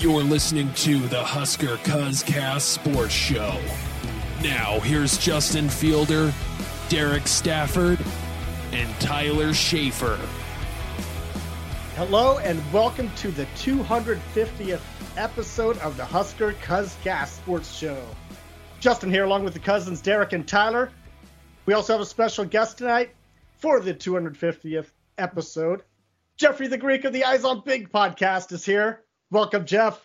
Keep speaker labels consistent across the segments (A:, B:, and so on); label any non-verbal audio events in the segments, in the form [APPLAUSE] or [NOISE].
A: You're listening to the Husker Cuzcast Sports Show. Now, here's Justin Fielder, Derek Stafford, and Tyler Schaefer.
B: Hello, and welcome to the 250th episode of the Husker Cuzcast Sports Show. Justin here, along with the cousins Derek and Tyler. We also have a special guest tonight for the 250th episode. Jeffrey the Greek of the Eyes on Big podcast is here. Welcome, Jeff.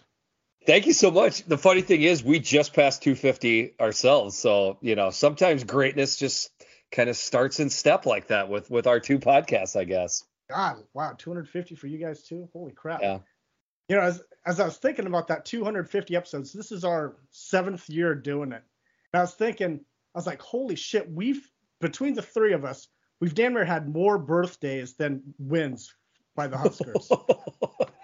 C: Thank you so much. The funny thing is, we just passed 250 ourselves, so you know sometimes greatness just kind of starts in step like that with with our two podcasts, I guess.
B: God, wow, 250 for you guys too. Holy crap!
C: Yeah.
B: You know, as as I was thinking about that 250 episodes, this is our seventh year doing it. And I was thinking, I was like, holy shit, we've between the three of us, we've damn near had more birthdays than wins by the Huskers. [LAUGHS]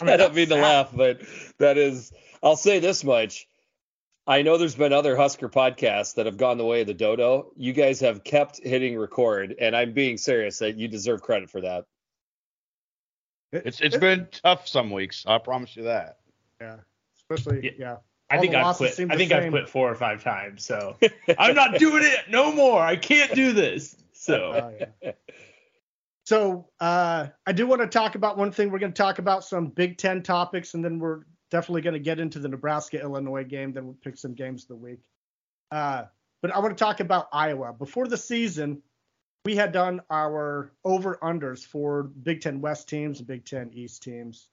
C: I, [LAUGHS] mean, I don't mean to laugh, but that is. I'll say this much. I know there's been other Husker podcasts that have gone the way of the dodo. You guys have kept hitting record, and I'm being serious that you deserve credit for that.
D: It's it's been tough some weeks. I promise you that.
B: Yeah, especially yeah. yeah.
E: I think I've quit. I think I've quit four or five times. So [LAUGHS] I'm not doing it no more. I can't do this. So. Uh, yeah.
B: So uh, I do want to talk about one thing. We're going to talk about some Big Ten topics, and then we're definitely going to get into the Nebraska Illinois game. Then we'll pick some games of the week. Uh, but I want to talk about Iowa. Before the season, we had done our over unders for Big Ten West teams and Big Ten East teams,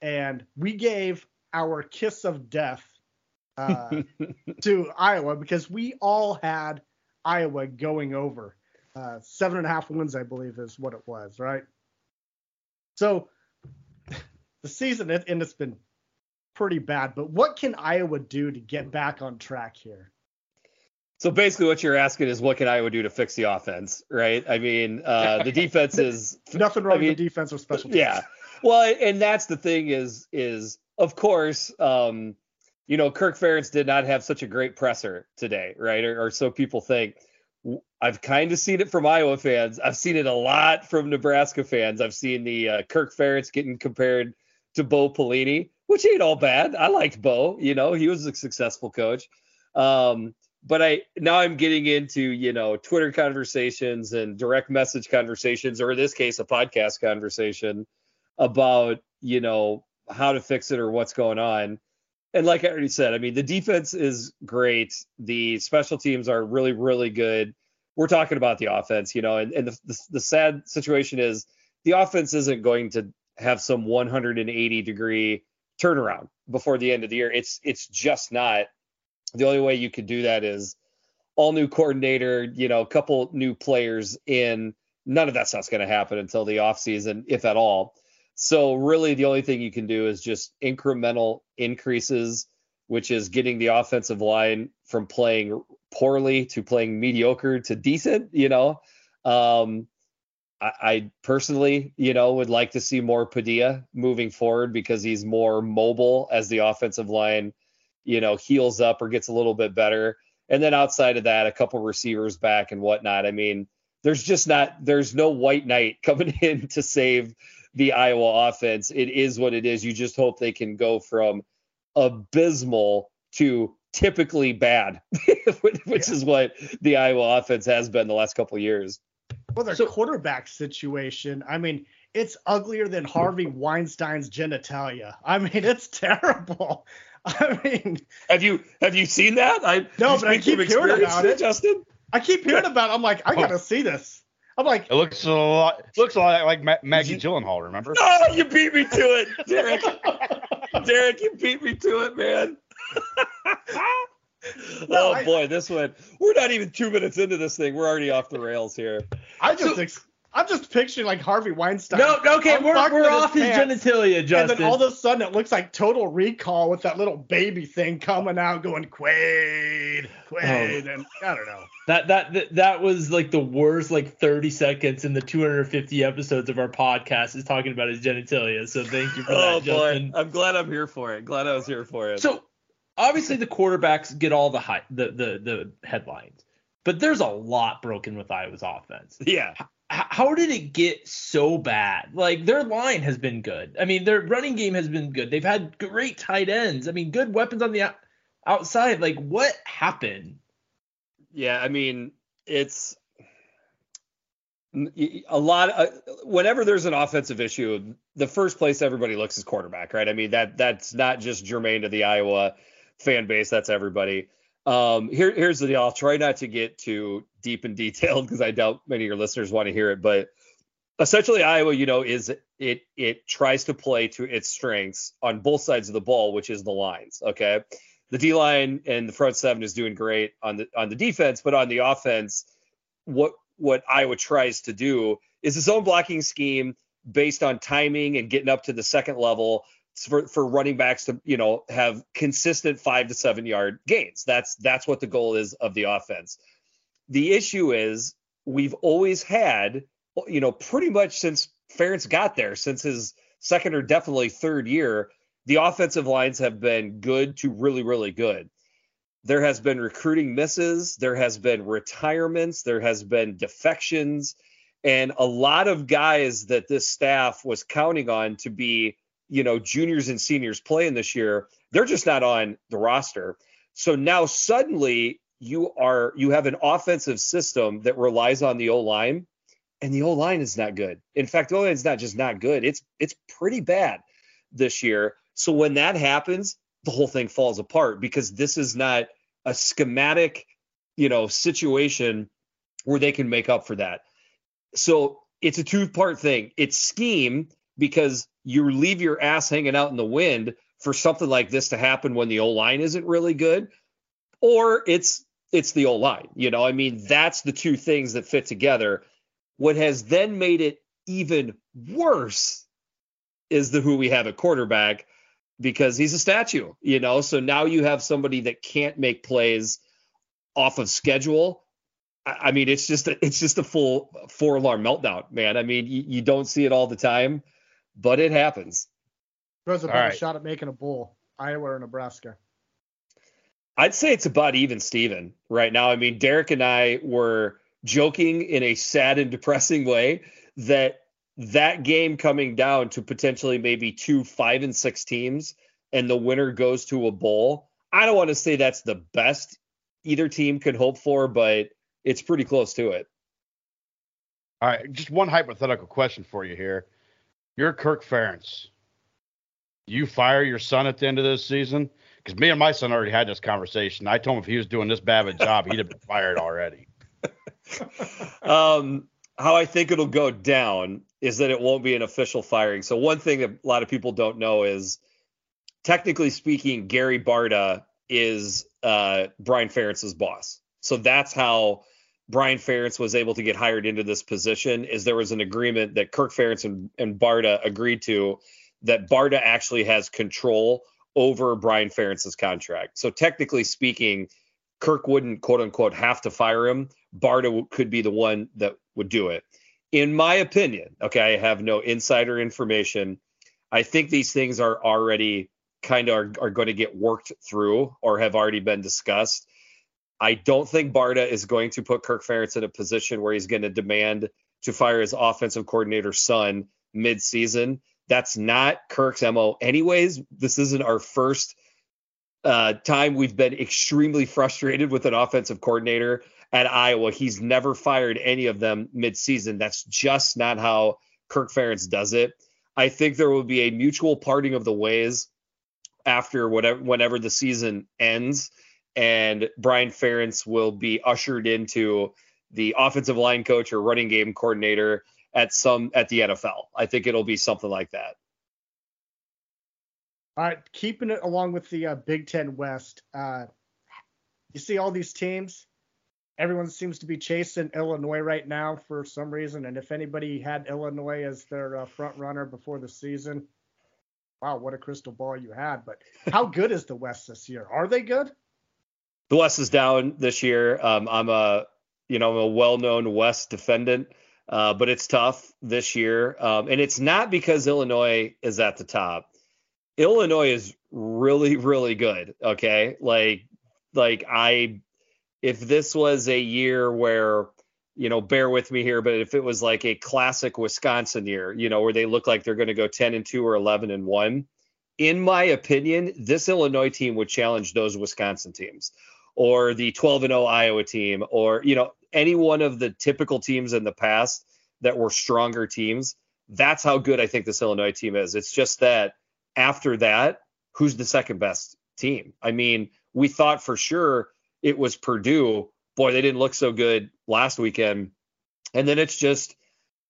B: and we gave our kiss of death uh, [LAUGHS] to Iowa because we all had Iowa going over. Uh, seven and a half wins, I believe, is what it was, right? So the season, and it's been pretty bad, but what can Iowa do to get back on track here?
C: So basically, what you're asking is what can Iowa do to fix the offense, right? I mean, uh, the defense [LAUGHS] is [LAUGHS]
B: nothing wrong I mean, with the defense or special teams.
C: Yeah, well, and that's the thing is is of course, um, you know, Kirk Ferentz did not have such a great presser today, right? Or, or so people think. I've kind of seen it from Iowa fans. I've seen it a lot from Nebraska fans. I've seen the uh, Kirk Ferentz getting compared to Bo Pelini, which ain't all bad. I liked Bo. You know, he was a successful coach. Um, but I now I'm getting into you know Twitter conversations and direct message conversations, or in this case, a podcast conversation about you know how to fix it or what's going on. And like I already said, I mean the defense is great. The special teams are really really good we're talking about the offense, you know, and, and the, the, the sad situation is the offense isn't going to have some 180 degree turnaround before the end of the year. It's it's just not. The only way you could do that is all new coordinator, you know, a couple new players in. None of that stuff's going to happen until the offseason, if at all. So really the only thing you can do is just incremental increases, which is getting the offensive line from playing poorly to playing mediocre to decent, you know. Um, I, I, personally, you know, would like to see more Padilla moving forward because he's more mobile as the offensive line, you know, heals up or gets a little bit better. And then outside of that, a couple receivers back and whatnot. I mean, there's just not there's no white knight [LAUGHS] coming in to save the Iowa offense. It is what it is. You just hope they can go from abysmal to typically bad, [LAUGHS] which yeah. is what the Iowa offense has been the last couple years.
B: Well, their so, quarterback situation, I mean, it's uglier than Harvey Weinstein's genitalia. I mean, it's terrible. [LAUGHS] I mean,
C: have you have you seen that? I
B: no, but I keep hearing about it,
C: Justin.
B: I keep hearing about. it. I'm like, I gotta oh. see this. I'm like,
D: it looks a lot. looks a lot like Ma- Maggie you, Gyllenhaal. Remember?
C: No, [LAUGHS] oh, you beat me to it, Derek. [LAUGHS] Derek, you beat me to it, man. [LAUGHS] no, oh I, boy, this one. We're not even two minutes into this thing. We're already off the rails here.
B: I just so, ex- I'm just picturing like Harvey Weinstein.
E: No, okay, we're, we're off his, his genitalia, Justin.
B: And then all of a sudden it looks like Total Recall with that little baby thing coming out, going Quaid, Quaid, oh. and I don't know.
E: That, that that that was like the worst like 30 seconds in the 250 episodes of our podcast is talking about his genitalia. So thank you for that, oh, Justin.
C: Boy. I'm glad I'm here for it. Glad I was here for it.
E: So obviously the quarterbacks get all the high, the the the headlines, but there's a lot broken with Iowa's offense.
C: Yeah.
E: How did it get so bad? Like their line has been good. I mean, their running game has been good. They've had great tight ends. I mean, good weapons on the outside. Like what happened?
C: Yeah, I mean, it's a lot of, whenever there's an offensive issue, the first place everybody looks is quarterback, right? I mean that that's not just germane to the Iowa fan base, that's everybody. Um, here, here's the deal. I'll try not to get too deep and detailed because I doubt many of your listeners want to hear it. But essentially, Iowa, you know, is it it tries to play to its strengths on both sides of the ball, which is the lines. Okay, the D line and the front seven is doing great on the on the defense, but on the offense, what what Iowa tries to do is a zone blocking scheme based on timing and getting up to the second level for, for running backs to you know have consistent five to seven yard gains. That's that's what the goal is of the offense. The issue is we've always had you know pretty much since Ferentz got there, since his second or definitely third year, the offensive lines have been good to really really good. There has been recruiting misses, there has been retirements, there has been defections, and a lot of guys that this staff was counting on to be you know, juniors and seniors playing this year, they're just not on the roster. So now suddenly you are you have an offensive system that relies on the O line, and the O line is not good. In fact, the O line is not just not good; it's it's pretty bad this year. So when that happens, the whole thing falls apart because this is not a schematic, you know, situation where they can make up for that. So it's a two-part thing. It's scheme because you leave your ass hanging out in the wind for something like this to happen when the O line isn't really good, or it's it's the O line. You know, I mean, that's the two things that fit together. What has then made it even worse is the who we have at quarterback because he's a statue, you know. So now you have somebody that can't make plays off of schedule. I mean, it's just a, it's just a full four alarm meltdown, man. I mean, you, you don't see it all the time but it happens.
B: Who's a better right. shot at making a bowl, Iowa or Nebraska?
C: I'd say it's about even Steven right now. I mean, Derek and I were joking in a sad and depressing way that that game coming down to potentially maybe two five and six teams and the winner goes to a bowl. I don't want to say that's the best either team could hope for, but it's pretty close to it.
D: All right, just one hypothetical question for you here. You're Kirk Ferentz. You fire your son at the end of this season? Because me and my son already had this conversation. I told him if he was doing this bad of a job, he'd have been fired already. [LAUGHS]
C: um, how I think it'll go down is that it won't be an official firing. So one thing that a lot of people don't know is, technically speaking, Gary Barta is uh, Brian Ferentz's boss. So that's how Brian Ferentz was able to get hired into this position is there was an agreement that Kirk Ferentz and, and Barta agreed to that Barta actually has control over Brian Ferentz's contract. So technically speaking, Kirk wouldn't quote unquote have to fire him. Barta could be the one that would do it. In my opinion, okay, I have no insider information. I think these things are already kind of are, are going to get worked through or have already been discussed. I don't think Barta is going to put Kirk Ferentz in a position where he's going to demand to fire his offensive coordinator son mid-season. That's not Kirk's MO anyways. This isn't our first uh, time we've been extremely frustrated with an offensive coordinator at Iowa. He's never fired any of them mid-season. That's just not how Kirk Ferentz does it. I think there will be a mutual parting of the ways after whatever whenever the season ends and Brian Ferentz will be ushered into the offensive line coach or running game coordinator at some at the NFL. I think it'll be something like that.
B: All right, keeping it along with the uh, Big Ten West. Uh, you see all these teams. Everyone seems to be chasing Illinois right now for some reason. And if anybody had Illinois as their uh, front runner before the season, wow, what a crystal ball you had. But how good is the West this year? Are they good?
C: the West is down this year. Um, I'm a you know I'm a well-known West defendant, uh, but it's tough this year, um, and it's not because Illinois is at the top. Illinois is really really good. Okay, like like I if this was a year where you know, bear with me here, but if it was like a classic Wisconsin year, you know, where they look like they're going to go 10 and 2 or 11 and 1, in my opinion, this Illinois team would challenge those Wisconsin teams or the 12 and 0 Iowa team or, you know, any one of the typical teams in the past that were stronger teams. That's how good I think this Illinois team is. It's just that after that, who's the second best team? I mean, we thought for sure it was Purdue. Boy, they didn't look so good last weekend. And then it's just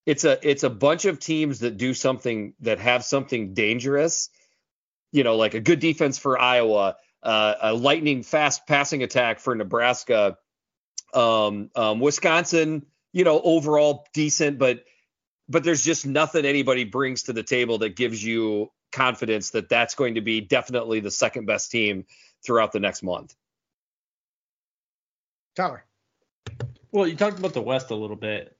C: it's a it's a bunch of teams that do something that have something dangerous. You know, like a good defense for Iowa, uh, a lightning fast passing attack for Nebraska, um, um, Wisconsin. You know, overall decent, but but there's just nothing anybody brings to the table that gives you confidence that that's going to be definitely the second best team throughout the next month.
B: Tyler.
E: Well, you talked about the West a little bit.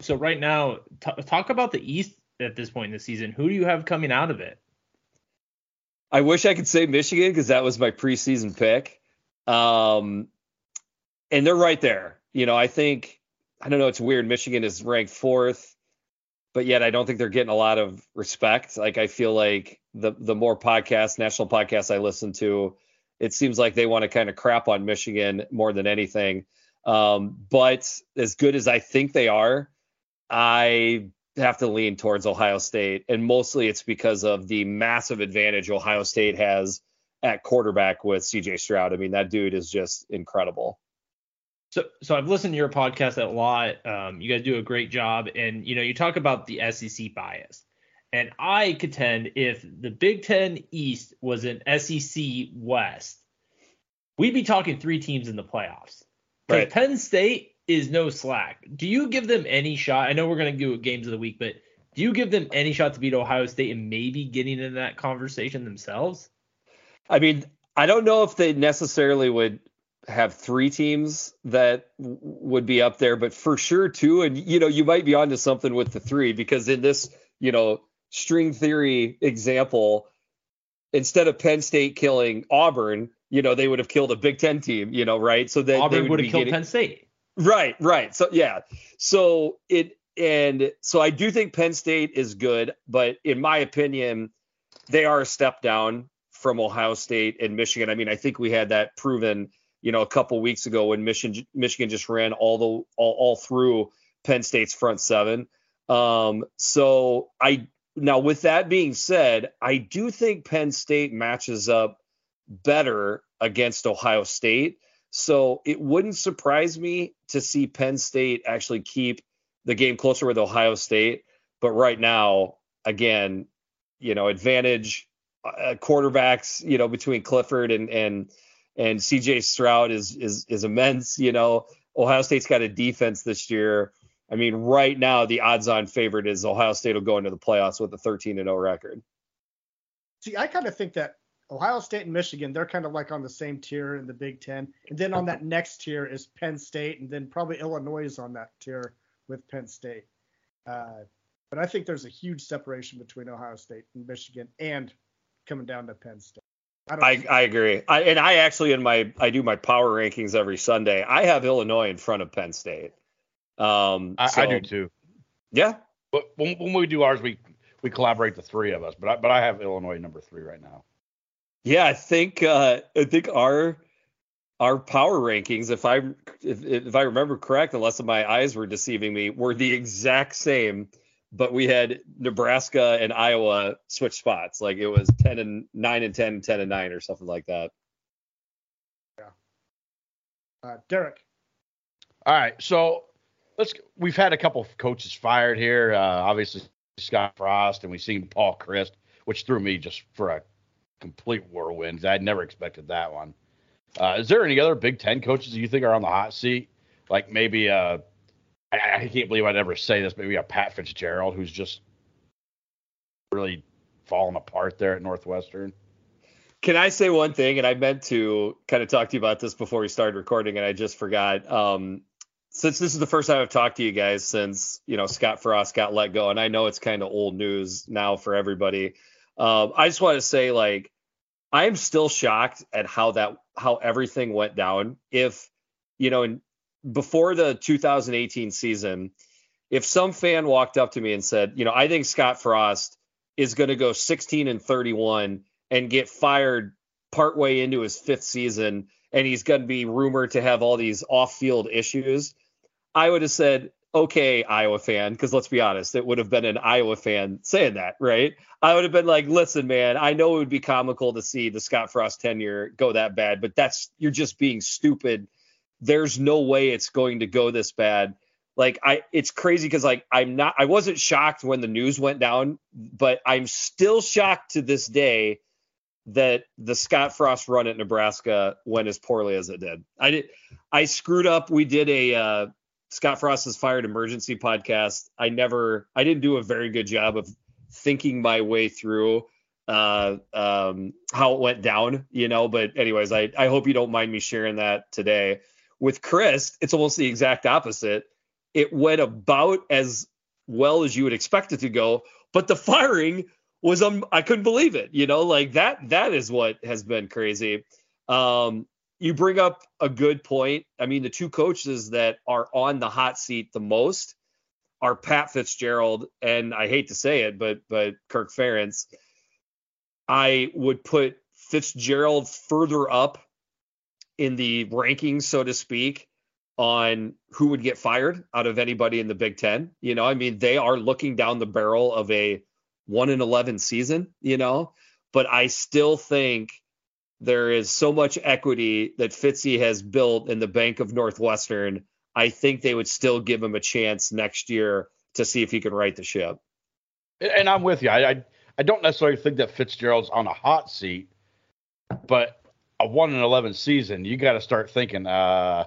E: So right now, t- talk about the East at this point in the season. Who do you have coming out of it?
C: I wish I could say Michigan because that was my preseason pick. Um, and they're right there. You know, I think I don't know. It's weird. Michigan is ranked fourth, but yet I don't think they're getting a lot of respect. Like I feel like the the more podcasts, national podcasts I listen to, it seems like they want to kind of crap on Michigan more than anything. Um, but as good as I think they are, I have to lean towards Ohio State, and mostly it's because of the massive advantage Ohio State has at quarterback with CJ Stroud. I mean, that dude is just incredible.
E: So, so I've listened to your podcast a lot. Um, you guys do a great job, and you know, you talk about the SEC bias, and I contend if the Big Ten East was an SEC West, we'd be talking three teams in the playoffs. Right. Penn State is no slack. Do you give them any shot? I know we're going to do games of the week, but do you give them any shot to beat Ohio State and maybe getting in that conversation themselves?
C: I mean, I don't know if they necessarily would have three teams that would be up there, but for sure two. And you know, you might be onto something with the three because in this, you know, string theory example, instead of Penn State killing Auburn, you know, they would have killed a Big Ten team, you know, right? So that
E: Auburn
C: they
E: would have killed getting, Penn State.
C: Right, right. So yeah. So it and so I do think Penn State is good, but in my opinion, they are a step down from Ohio State and Michigan. I mean, I think we had that proven, you know, a couple weeks ago when Michigan Michigan just ran all the all, all through Penn State's front seven. Um, so I now with that being said, I do think Penn State matches up better against Ohio State. So it wouldn't surprise me to see Penn State actually keep the game closer with Ohio State. But right now, again, you know, advantage uh, quarterbacks, you know, between Clifford and and and CJ Stroud is is is immense. You know, Ohio State's got a defense this year. I mean, right now the odds-on favorite is Ohio State will go into the playoffs with a 13 and 0 record.
B: See, I kind of think that Ohio State and Michigan, they're kind of like on the same tier in the Big Ten. And then on that next tier is Penn State, and then probably Illinois is on that tier with Penn State. Uh, but I think there's a huge separation between Ohio State and Michigan, and coming down to Penn State.
C: I, I, I, agree. I, and I actually in my I do my power rankings every Sunday. I have Illinois in front of Penn State. Um,
D: I, so, I do too.
C: Yeah.
D: But when, when we do ours, we we collaborate the three of us. But I, but I have Illinois number three right now.
C: Yeah, I think uh, I think our our power rankings, if I if, if I remember correct, unless my eyes were deceiving me, were the exact same. But we had Nebraska and Iowa switch spots. Like it was 10 and 9 and 10, 10 and 9 or something like that.
B: Yeah. Uh, Derek.
D: All right. So let's we've had a couple of coaches fired here. Uh, obviously Scott Frost and we've seen Paul Chryst, which threw me just for a complete whirlwind. I'd never expected that one. Uh, is there any other Big Ten coaches you think are on the hot seat? Like maybe uh, I, I can't believe I'd ever say this. but Maybe a Pat Fitzgerald who's just really falling apart there at Northwestern.
C: Can I say one thing? And I meant to kind of talk to you about this before we started recording, and I just forgot. Um, since this is the first time I've talked to you guys since you know Scott Frost got let go, and I know it's kind of old news now for everybody. Um, I just want to say, like, I am still shocked at how that how everything went down. If you know, before the 2018 season, if some fan walked up to me and said, you know, I think Scott Frost is going to go 16 and 31 and get fired partway into his fifth season, and he's going to be rumored to have all these off-field issues, I would have said, okay, Iowa fan, because let's be honest, it would have been an Iowa fan saying that, right? I would have been like, listen, man, I know it would be comical to see the Scott Frost tenure go that bad, but that's you're just being stupid. There's no way it's going to go this bad. Like I it's crazy because like I'm not I wasn't shocked when the news went down, but I'm still shocked to this day that the Scott Frost run at Nebraska went as poorly as it did. I did I screwed up. We did a uh, Scott Frost has fired emergency podcast. I never, I didn't do a very good job of thinking my way through uh, um, how it went down, you know. But anyways, I, I hope you don't mind me sharing that today. With Chryst, it's almost the exact opposite. It went about as well as you would expect it to go, but the firing was um, I couldn't believe it, you know, like that. That is what has been crazy. Um, you bring up a good point. I mean, the two coaches that are on the hot seat the most are Pat Fitzgerald and I hate to say it, but but Kirk Ferentz. I would put Fitzgerald further up in the rankings, so to speak, on who would get fired out of anybody in the Big Ten. You know, I mean, they are looking down the barrel of a one in eleven season. You know, but I still think there is so much equity that Fitzy has built in the Bank of Northwestern. I think they would still give him a chance next year to see if he can right the ship.
D: And I'm with you. I I, I don't necessarily think that Fitzgerald's on a hot seat, but a one in eleven season, you got to start thinking uh,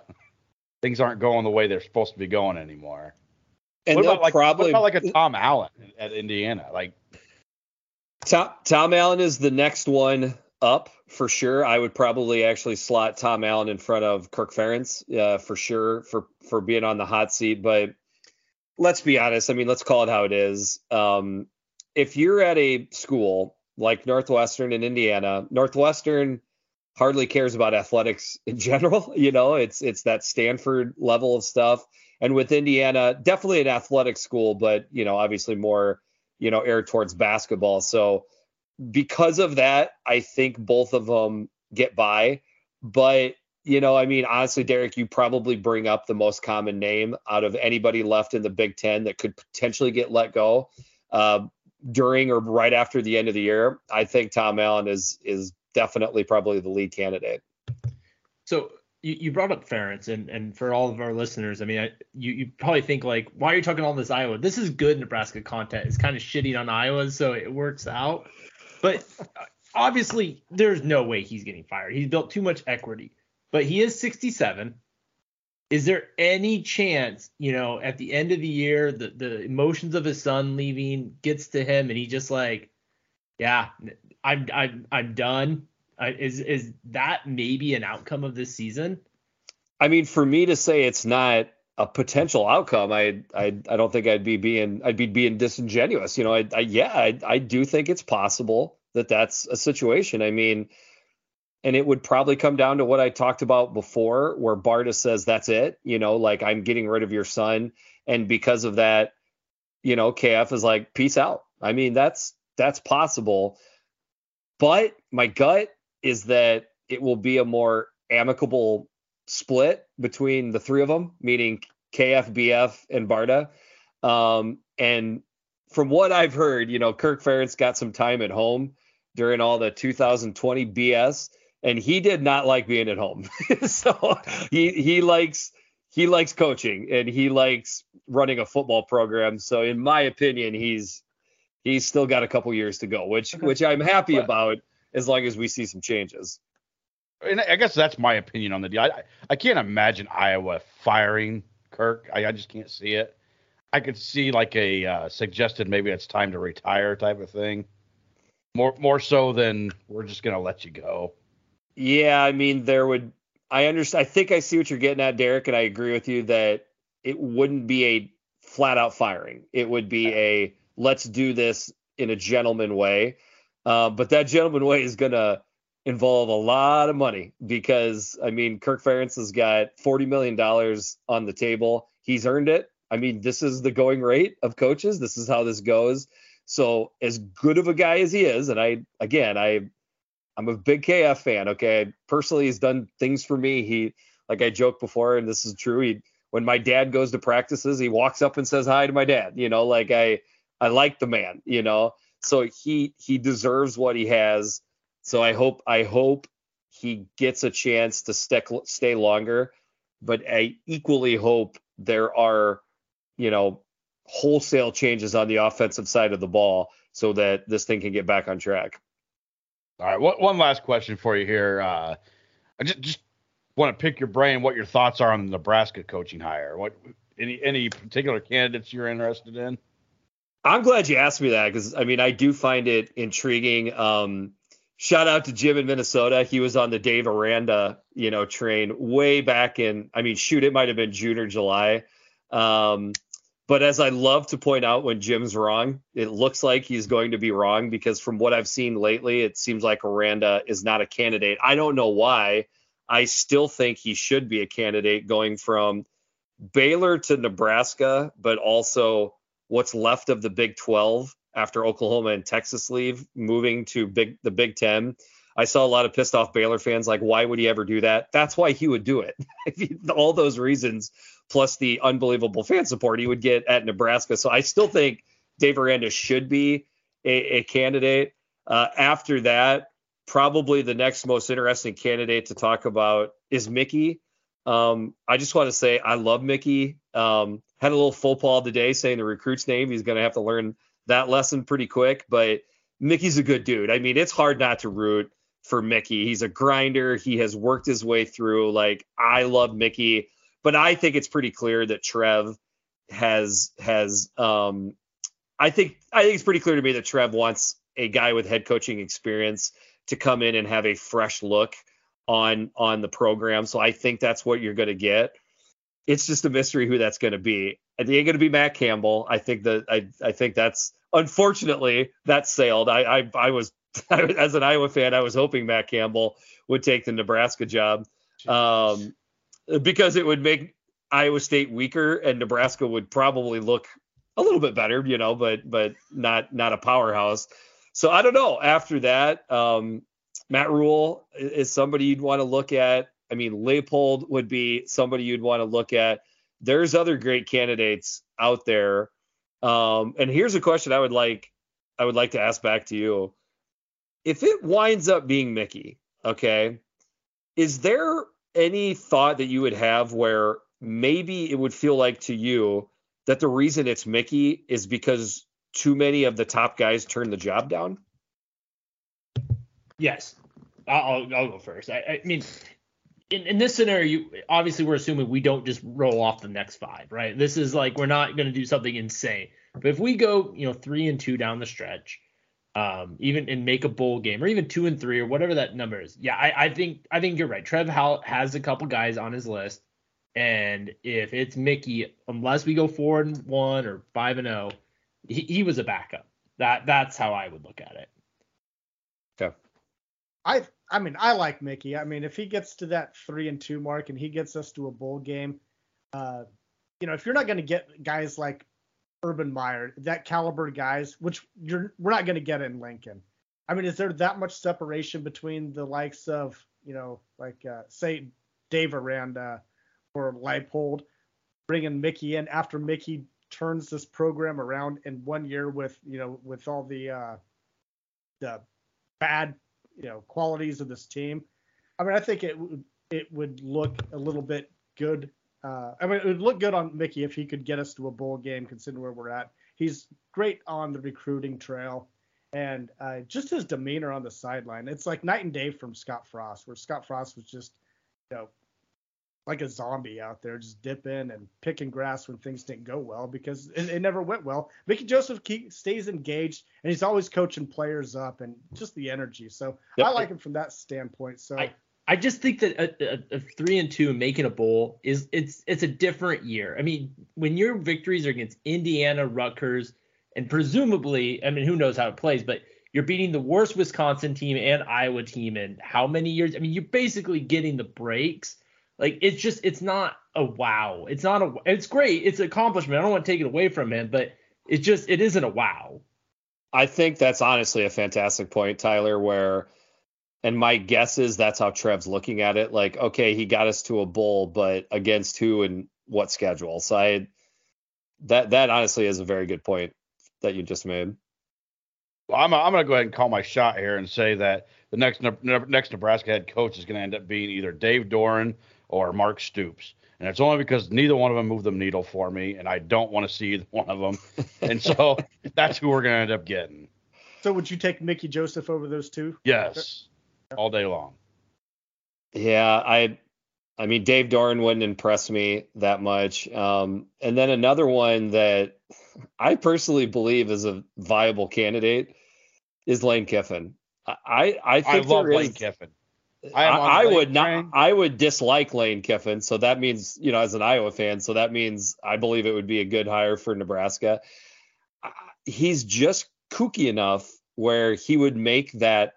D: things aren't going the way they're supposed to be going anymore.
C: And
D: what about like
C: probably
D: what about like a Tom Allen at Indiana? Like
C: Tom, Tom Allen is the next one up for sure. I would probably actually slot Tom Allen in front of Kirk Ferentz uh, for sure for for being on the hot seat. But let's be honest. I mean, let's call it how it is. Um, if you're at a school like Northwestern in Indiana, Northwestern hardly cares about athletics in general. [LAUGHS] You know, it's it's that Stanford level of stuff. And with Indiana, definitely an athletic school, but you know, obviously more you know air towards basketball. So because of that, I think both of them get by. But you know, I mean, honestly, Derek, you probably bring up the most common name out of anybody left in the Big Ten that could potentially get let go uh, during or right after the end of the year. I think Tom Allen is is definitely probably the lead candidate.
E: So you, you brought up Ferentz, and and for all of our listeners, I mean, I, you you probably think like, why are you talking all this Iowa? This is good Nebraska content. It's kind of shitting on Iowa, so it works out. But uh, obviously, there's no way he's getting fired. He's built too much equity. But he is 67. Is there any chance, you know, at the end of the year, the, the emotions of his son leaving gets to him and he just like, yeah, I'm I'm I'm done. Uh, is is that maybe an outcome of this season?
C: I mean, for me to say it's not a potential outcome, I I I don't think I'd be being I'd be being disingenuous. You know, I, I yeah, I I do think it's possible that that's a situation. I mean, and it would probably come down to what I talked about before, where Barta says that's it. You know, like I'm getting rid of your son, and because of that, you know, KF is like peace out. I mean, that's that's possible, but my gut is that it will be a more amicable split between the three of them, meaning KF, BF, and Barta. Um, and from what I've heard, you know, Kirk Ferentz got some time at home during all the 2020 BS, and he did not like being at home. [LAUGHS] so he he likes he likes coaching and he likes running a football program. So in my opinion, he's he's still got a couple years to go, which which I'm happy about as long as we see some changes.
D: And I guess that's my opinion on the deal. I, I can't imagine Iowa firing Kirk. I, I just can't see it. I could see like a uh, suggested maybe it's time to retire type of thing. More more so than we're just gonna let you go.
C: Yeah, I mean there would I understand I think I see what you're getting at, Derek, and I agree with you that it wouldn't be a flat out firing. It would be a let's do this in a gentleman way. Uh, but that gentleman [LAUGHS] way is gonna involve a lot of money because I mean Kirk Ferentz has got 40 million dollars on the table. He's earned it. I mean, this is the going rate of coaches. This is how this goes. So as good of a guy as he is, and I again I I'm a big KF fan. Okay, personally, he's done things for me. He like I joked before, and this is true. He when my dad goes to practices, he walks up and says hi to my dad. You know, like I I like the man. You know, so he he deserves what he has. So I hope I hope he gets a chance to stick, stay longer, but I equally hope there are, you know, wholesale changes on the offensive side of the ball so that this thing can get back on track.
D: All right, one last question for you here. Uh, I just, just want to pick your brain what your thoughts are on the Nebraska coaching hire. What any any particular candidates you're interested in?
C: I'm glad you asked me that because I mean I do find it intriguing. Um, shout out to Jim in Minnesota. He was on the Dave Aranda, you know, train way back in. I mean, shoot, it might have been June or July. Um, but as I love to point out when Jim's wrong, it looks like he's going to be wrong because from what I've seen lately, it seems like Aranda is not a candidate. I don't know why. I still think he should be a candidate going from Baylor to Nebraska, but also what's left of the Big 12 after Oklahoma and Texas leave, moving to big the Big 10. I saw a lot of pissed off Baylor fans like, why would he ever do that? That's why he would do it. [LAUGHS] All those reasons, plus the unbelievable fan support he would get at Nebraska. So I still think Dave Aranda should be a, a candidate. Uh, after that, probably the next most interesting candidate to talk about is Mickey. Um, I just want to say I love Mickey. Um, had a little faux pas today saying the recruit's name. He's going to have to learn that lesson pretty quick. But Mickey's a good dude. I mean, it's hard not to root for Mickey. He's a grinder. He has worked his way through. Like I love Mickey, but I think it's pretty clear that Trev has has um I think I think it's pretty clear to me that Trev wants a guy with head coaching experience to come in and have a fresh look on on the program. So I think that's what you're going to get it's just a mystery who that's going to be. It ain't going to be Matt Campbell. I think that I I think that's unfortunately that sailed. I I, I was [LAUGHS] as an Iowa fan, I was hoping Matt Campbell would take the Nebraska job um, because it would make Iowa State weaker and Nebraska would probably look a little bit better, you know, but but not not a powerhouse. So I don't know. After that, um, Matt Rhule is somebody you'd want to look at. I mean, Leipold would be somebody you'd want to look at. There's other great candidates out there. Um, and here's a question I would like I would like to ask back to you. If it winds up being Mickey, okay, is there any thought that you would have where maybe it would feel like to you that the reason it's Mickey is because too many of the top guys turn the job down?
E: Yes. I'll, I'll go first. I, I mean, in, in this scenario, obviously we're assuming we don't just roll off the next five, right? This is like we're not going to do something insane. But if we go, you know, three and two down the stretch, um, even and make a bowl game, or even two and three, or whatever that number is, yeah, I, I think I think you're right. Trev Howell has a couple guys on his list, and if it's Mickey, unless we go four and one or five and zero, oh, he, he was a backup. That that's how I would look at it.
C: Okay.
B: I I mean, I like Mickey. I mean, if he gets to that three and two mark and he gets us to a bowl game, uh, you know, if you're not going to get guys like Urban Meyer, that caliber guys, which you're we're not going to get in Lincoln. I mean, is there that much separation between the likes of, you know, like uh, say Dave Aranda or Leipold, bringing Mickey in after Mickey turns this program around in one year with, you know, with all the uh, the bad you know qualities of this team. I mean, I think it it would look a little bit good. Uh, I mean, it would look good on Mickey if he could get us to a bowl game, considering where we're at. He's great on the recruiting trail, and uh, just his demeanor on the sideline. It's like night and day from Scott Frost, where Scott Frost was just, you know, like a zombie out there, just dipping and picking grass when things didn't go well because it, it never went well. Mickey Joseph keep, stays engaged and he's always coaching players up and just the energy. So yep. I like him from that standpoint. So
E: I, I just think that a, a, a, three and two making a bowl is it's it's a different year. I mean, when your victories are against Indiana, Rutgers, and presumably, I mean, who knows how it plays, but You're beating the worst Wisconsin team and Iowa team in how many years? I mean, you're basically getting the breaks. Like it's just it's not a wow. It's not a it's great. It's an accomplishment. I don't want to take it away from him, but it's just it isn't a wow.
C: I think that's honestly a fantastic point, Tyler, where and my guess is that's how Trev's looking at it. Like, okay, he got us to a bowl, but against who and what schedule? So I that that honestly is a very good point that you just made.
D: Well, I'm, I'm going to go ahead and call my shot here and say that the next next Nebraska head coach is going to end up being either Dave Doeren or Mark Stoops. And it's only because neither one of them moved the needle for me, and I don't want to see either one of them. [LAUGHS] and so that's who we're going to end up getting.
B: So would you take Mickey Joseph over those two?
D: Yes, all day long.
C: Yeah, I I mean, Dave Doeren wouldn't impress me that much. Um, and then another one that I personally believe is a viable candidate is Lane Kiffin. I I think
D: I love Lane Kiffin.
C: I, I would not. I would dislike Lane Kiffin, so that means you know, as an Iowa fan, so that means I believe it would be a good hire for Nebraska. He's just kooky enough where he would make that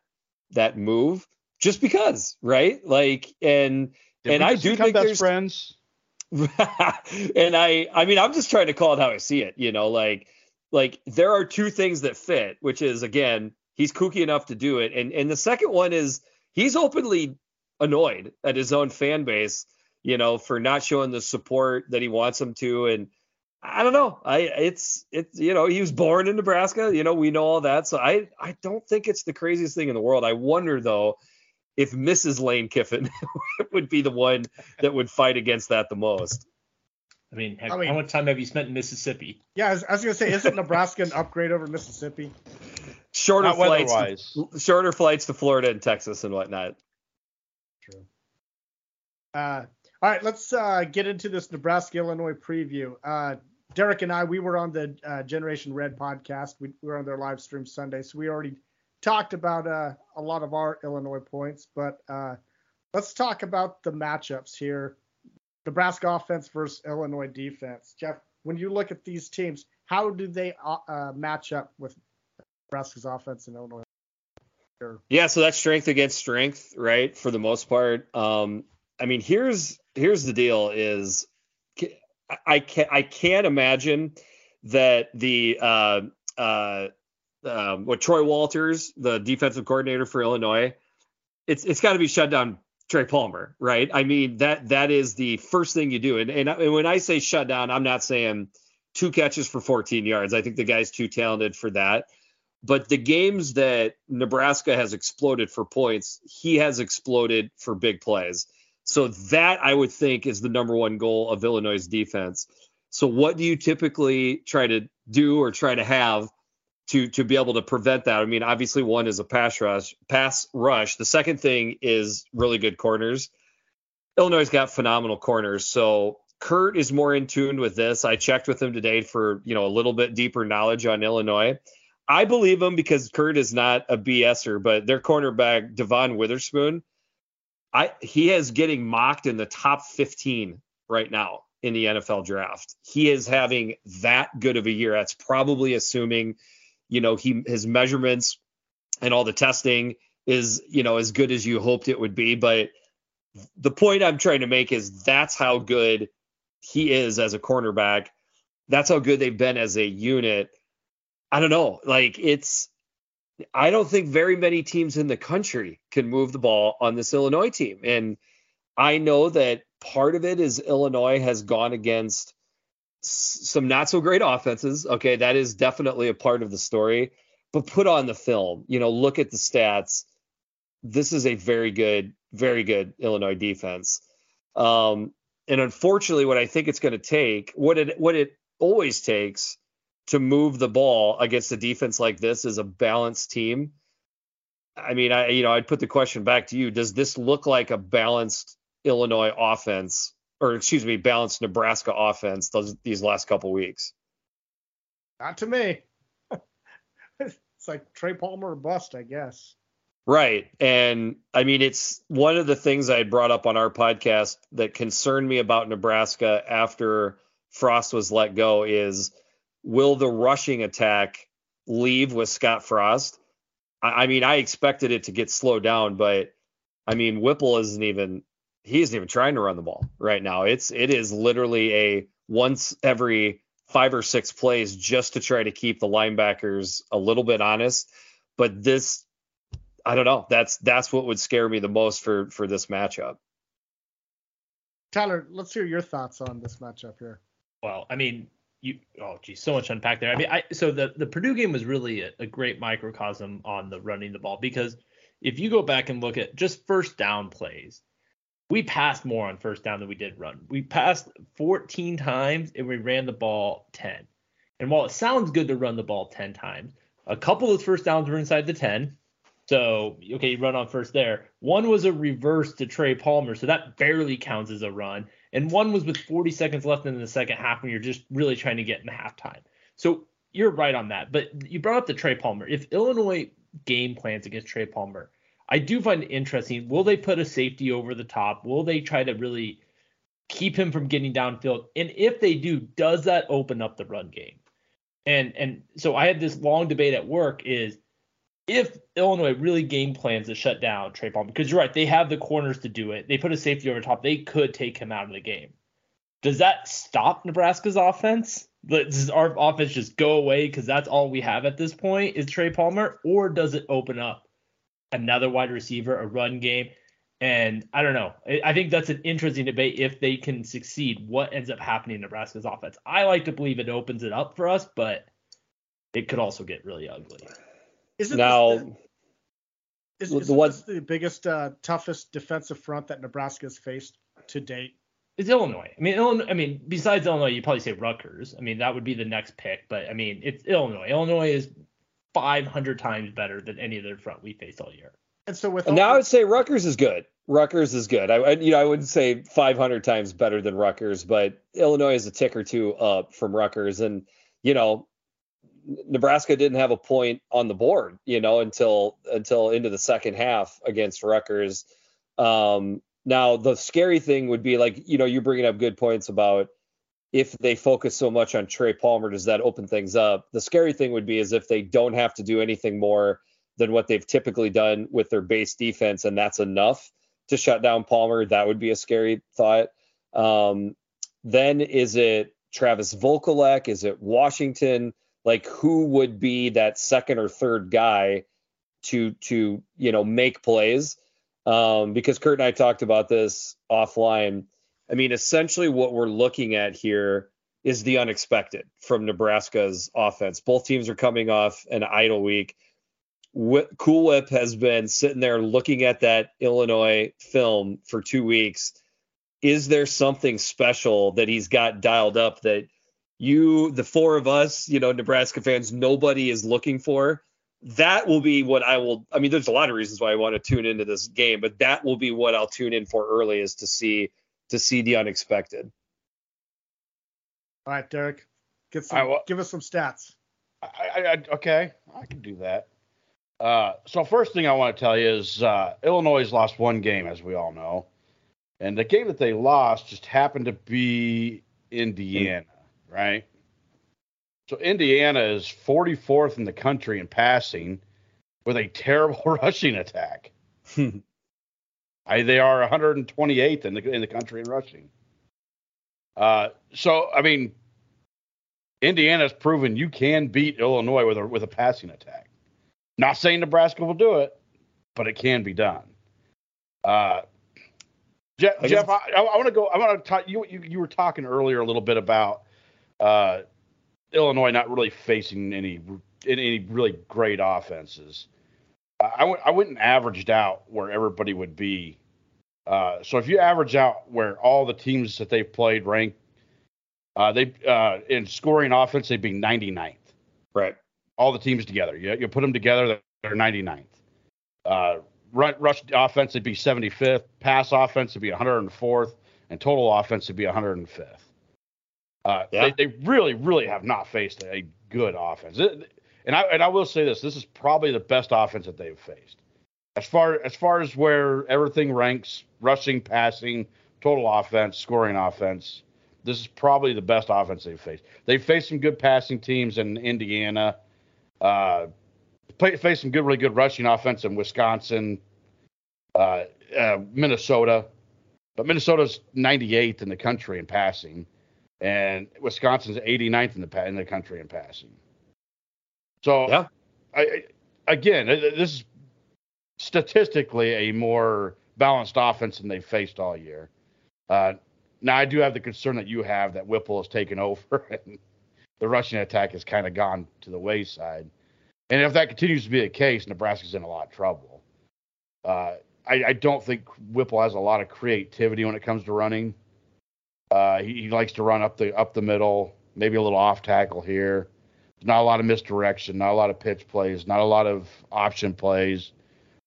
C: that move just because, right? Like, and
D: Did
C: and I do think
D: best
C: there's
D: friends. [LAUGHS]
C: and I, I mean, I'm just trying to call it how I see it. You know, like, like there are two things that fit, which is again, he's kooky enough to do it, and and the second one is he's openly annoyed at his own fan base, you know, for not showing the support that he wants them to. And I don't know. I it's it's you know, he was born in Nebraska, you know, we know all that. So I I don't think it's the craziest thing in the world. I wonder though if Mrs. Lane Kiffin [LAUGHS] would be the one that would fight against that the most.
E: I mean, have, I mean, how much time have you spent in Mississippi?
B: Yeah, I was, I was gonna say, isn't Nebraska an upgrade over Mississippi?
C: Shorter Not flights, to, shorter flights to Florida and Texas and whatnot.
B: True. Uh, all right, let's uh, get into this Nebraska Illinois preview. Uh, Derek and I, we were on the uh, Generation Red podcast. We, we, were on their live stream Sunday, so we already talked about uh, a lot of our Illinois points. But uh, let's talk about the matchups here. Nebraska offense versus Illinois defense. Jeff, when you look at these teams, how do they match up with Nebraska's offense in Illinois.
C: Yeah, so that's strength against strength, right? For the most part. Um, I mean, here's here's the deal: is I can I can't imagine that the uh, uh, uh, what Troy Walters, the defensive coordinator for Illinois, it's it's got to be shut down Trey Palmer, right? I mean that that is the first thing you do, and and, and when I say shut down, I'm not saying two catches for 14 yards. I think the guy's too talented for that. But the games that Nebraska has exploded for points, he has exploded for big plays. So that I would think is the number one goal of Illinois' defense. So what do you typically try to do or try to have to to be able to prevent that? I mean, obviously one is a pass rush, pass rush. The second thing is really good corners. Illinois' got phenomenal corners. So Kurt is more in tune with this. I checked with him today for, you know, a little bit deeper knowledge on Illinois. I believe him because Kurt is not a BSer, but their cornerback Devon Witherspoon, I he is getting mocked in the top 15 right now in the NFL draft. He is having that good of a year. That's probably assuming, you know, he his measurements and all the testing is, you know, as good as you hoped it would be. But the point I'm trying to make is that's how good he is as a cornerback. That's how good they've been as a unit. I don't know. Like it's I don't think very many teams in the country can move the ball on this Illinois team. And I know that part of it is Illinois has gone against some not so great offenses. Okay, that is definitely a part of the story. But put on the film, you know, look at the stats. This is a very good, very good Illinois defense. Um, and unfortunately, what I think it's going to take, what it what it always takes to move the ball against a defense like this is a balanced team. I mean, I you know, I'd put the question back to you. Does this look like a balanced Illinois offense or excuse me, balanced Nebraska offense those these last couple weeks?
B: Not to me. [LAUGHS] it's like Trey Palmer bust, I guess.
C: Right. And I mean, it's one of the things I brought up on our podcast that concerned me about Nebraska after Frost was let go is will the rushing attack leave with Scott Frost? I, I mean, I expected it to get slowed down, but I mean, Whipple isn't even he isn't even trying to run the ball right now. It's it is literally a once every five or six plays just to try to keep the linebackers a little bit honest. But this, I don't know. That's that's what would scare me the most for for this matchup.
B: Tyler, let's hear your thoughts on this matchup here.
E: Well, I mean, you oh geez, so much unpack there. I mean, I so the the Purdue game was really a, a great microcosm on the running the ball because if you go back and look at just first down plays, we passed more on first down than we did run. We passed 14 times and we ran the ball 10. And while it sounds good to run the ball 10 times, a couple of those first downs were inside the 10. So, okay, you run on first there. One was a reverse to Trey Palmer, so that barely counts as a run. And one was with 40 seconds left in the second half when you're just really trying to get in the halftime. So you're right on that. But you brought up the Trey Palmer. If Illinois game plans against Trey Palmer, I do find it interesting. Will they put a safety over the top? Will they try to really keep him from getting downfield? And if they do, does that open up the run game? And and so I had this long debate at work is if Illinois really game plans to shut down Trey Palmer, because you're right, they have the corners to do it. They put a safety over top. They could take him out of the game. Does that stop Nebraska's offense? Does our offense just go away because that's all we have at this point is Trey Palmer, or does it open up another wide receiver, a run game. And I don't know. I think that's an interesting debate if they can succeed. What ends up happening in Nebraska's offense? I like to believe it opens it up for us, but it could also get really ugly.
B: Isn't
C: now,
B: the, is, is the, what, the biggest, uh, toughest defensive front that Nebraska has faced to date?
E: It's Illinois. I mean, Illinois. I mean, besides Illinois, you'd probably say Rutgers. I mean, that would be the next pick. But I mean, it's Illinois. Illinois is 500 times better than any other front we faced all year.
B: And so with
C: now, I would say Rutgers is good. Rutgers is good. I, you know I wouldn't say 500 times better than Rutgers, but Illinois is a tick or two up from Rutgers, and you know Nebraska didn't have a point on the board, you know, until until into the second half against Rutgers. Um, now the scary thing would be like you know you're bringing up good points about if they focus so much on Trey Palmer, does that open things up? The scary thing would be is if they don't have to do anything more than what they've typically done with their base defense, and that's enough to shut down Palmer. That would be a scary thought. Um, then is it Travis Vokolek? Is it Washington? Like who would be that second or third guy to to you know make plays? Um, because Kurt and I talked about this offline I mean, essentially what we're looking at here is the unexpected from Nebraska's offense. Both teams are coming off an idle week. cool Whip has been sitting there looking at that Illinois film for two weeks. Is there something special that he's got dialed up that you, the four of us, you know, Nebraska fans, nobody is looking for? That will be what I will. I mean, there's a lot of reasons why I want to tune into this game, but that will be what I'll tune in for early is to see to see the unexpected.
B: All right, Derek, get some, well, give us some stats.
D: I, I, okay, I can do that. Uh, so first thing I want to tell you is uh, Illinois lost one game, as we all know, and the game that they lost just happened to be Indiana, right? So Indiana is 44th in the country in passing, with a terrible [LAUGHS] rushing attack. [LAUGHS] I, they are 128th in the in the country in rushing. Uh, so I mean, Indiana's proven you can beat Illinois with a with a passing attack. Not saying Nebraska will do it, but it can be done. Uh, Jeff, I, Jeff, I, I want to go. I want to talk. You, you you were talking earlier a little bit about uh, Illinois not really facing any any really great offenses. I, w- I went and averaged out where everybody would be. Uh, so if you average out where all the teams that they've played rank, uh, they uh, in scoring offense they'd be 99th.
C: Right.
D: All the teams together. You, you put them together, they're 99th. Uh, rush offense would be 75th. Pass offense would be 104th, and total offense would be 105th. Uh, yeah. they, they really, really have not faced a good offense. It, and I and I will say this: this is probably the best offense that they've faced. As far as far as where everything ranks, rushing, passing, total offense, scoring offense, this is probably the best offense they've faced. They've faced some good passing teams in Indiana. Uh, play, faced some good, really good rushing offense in Wisconsin, uh, uh, Minnesota, but Minnesota's 98th in the country in passing, and Wisconsin's 89th in the in the country in passing. So,
C: Yeah.
D: I, again, this is statistically a more balanced offense than they've faced all year. Uh, now, I do have the concern that you have that Whipple has taken [LAUGHS] over and the rushing attack has kind of gone to the wayside. And if that continues to be the case, Nebraska's in a lot of trouble. Uh, I, I, don't think Whipple has a lot of creativity when it comes to running. Uh, he, he, likes to run up the up the middle, maybe a little off tackle here. Not a lot of misdirection, not a lot of pitch plays, not a lot of option plays,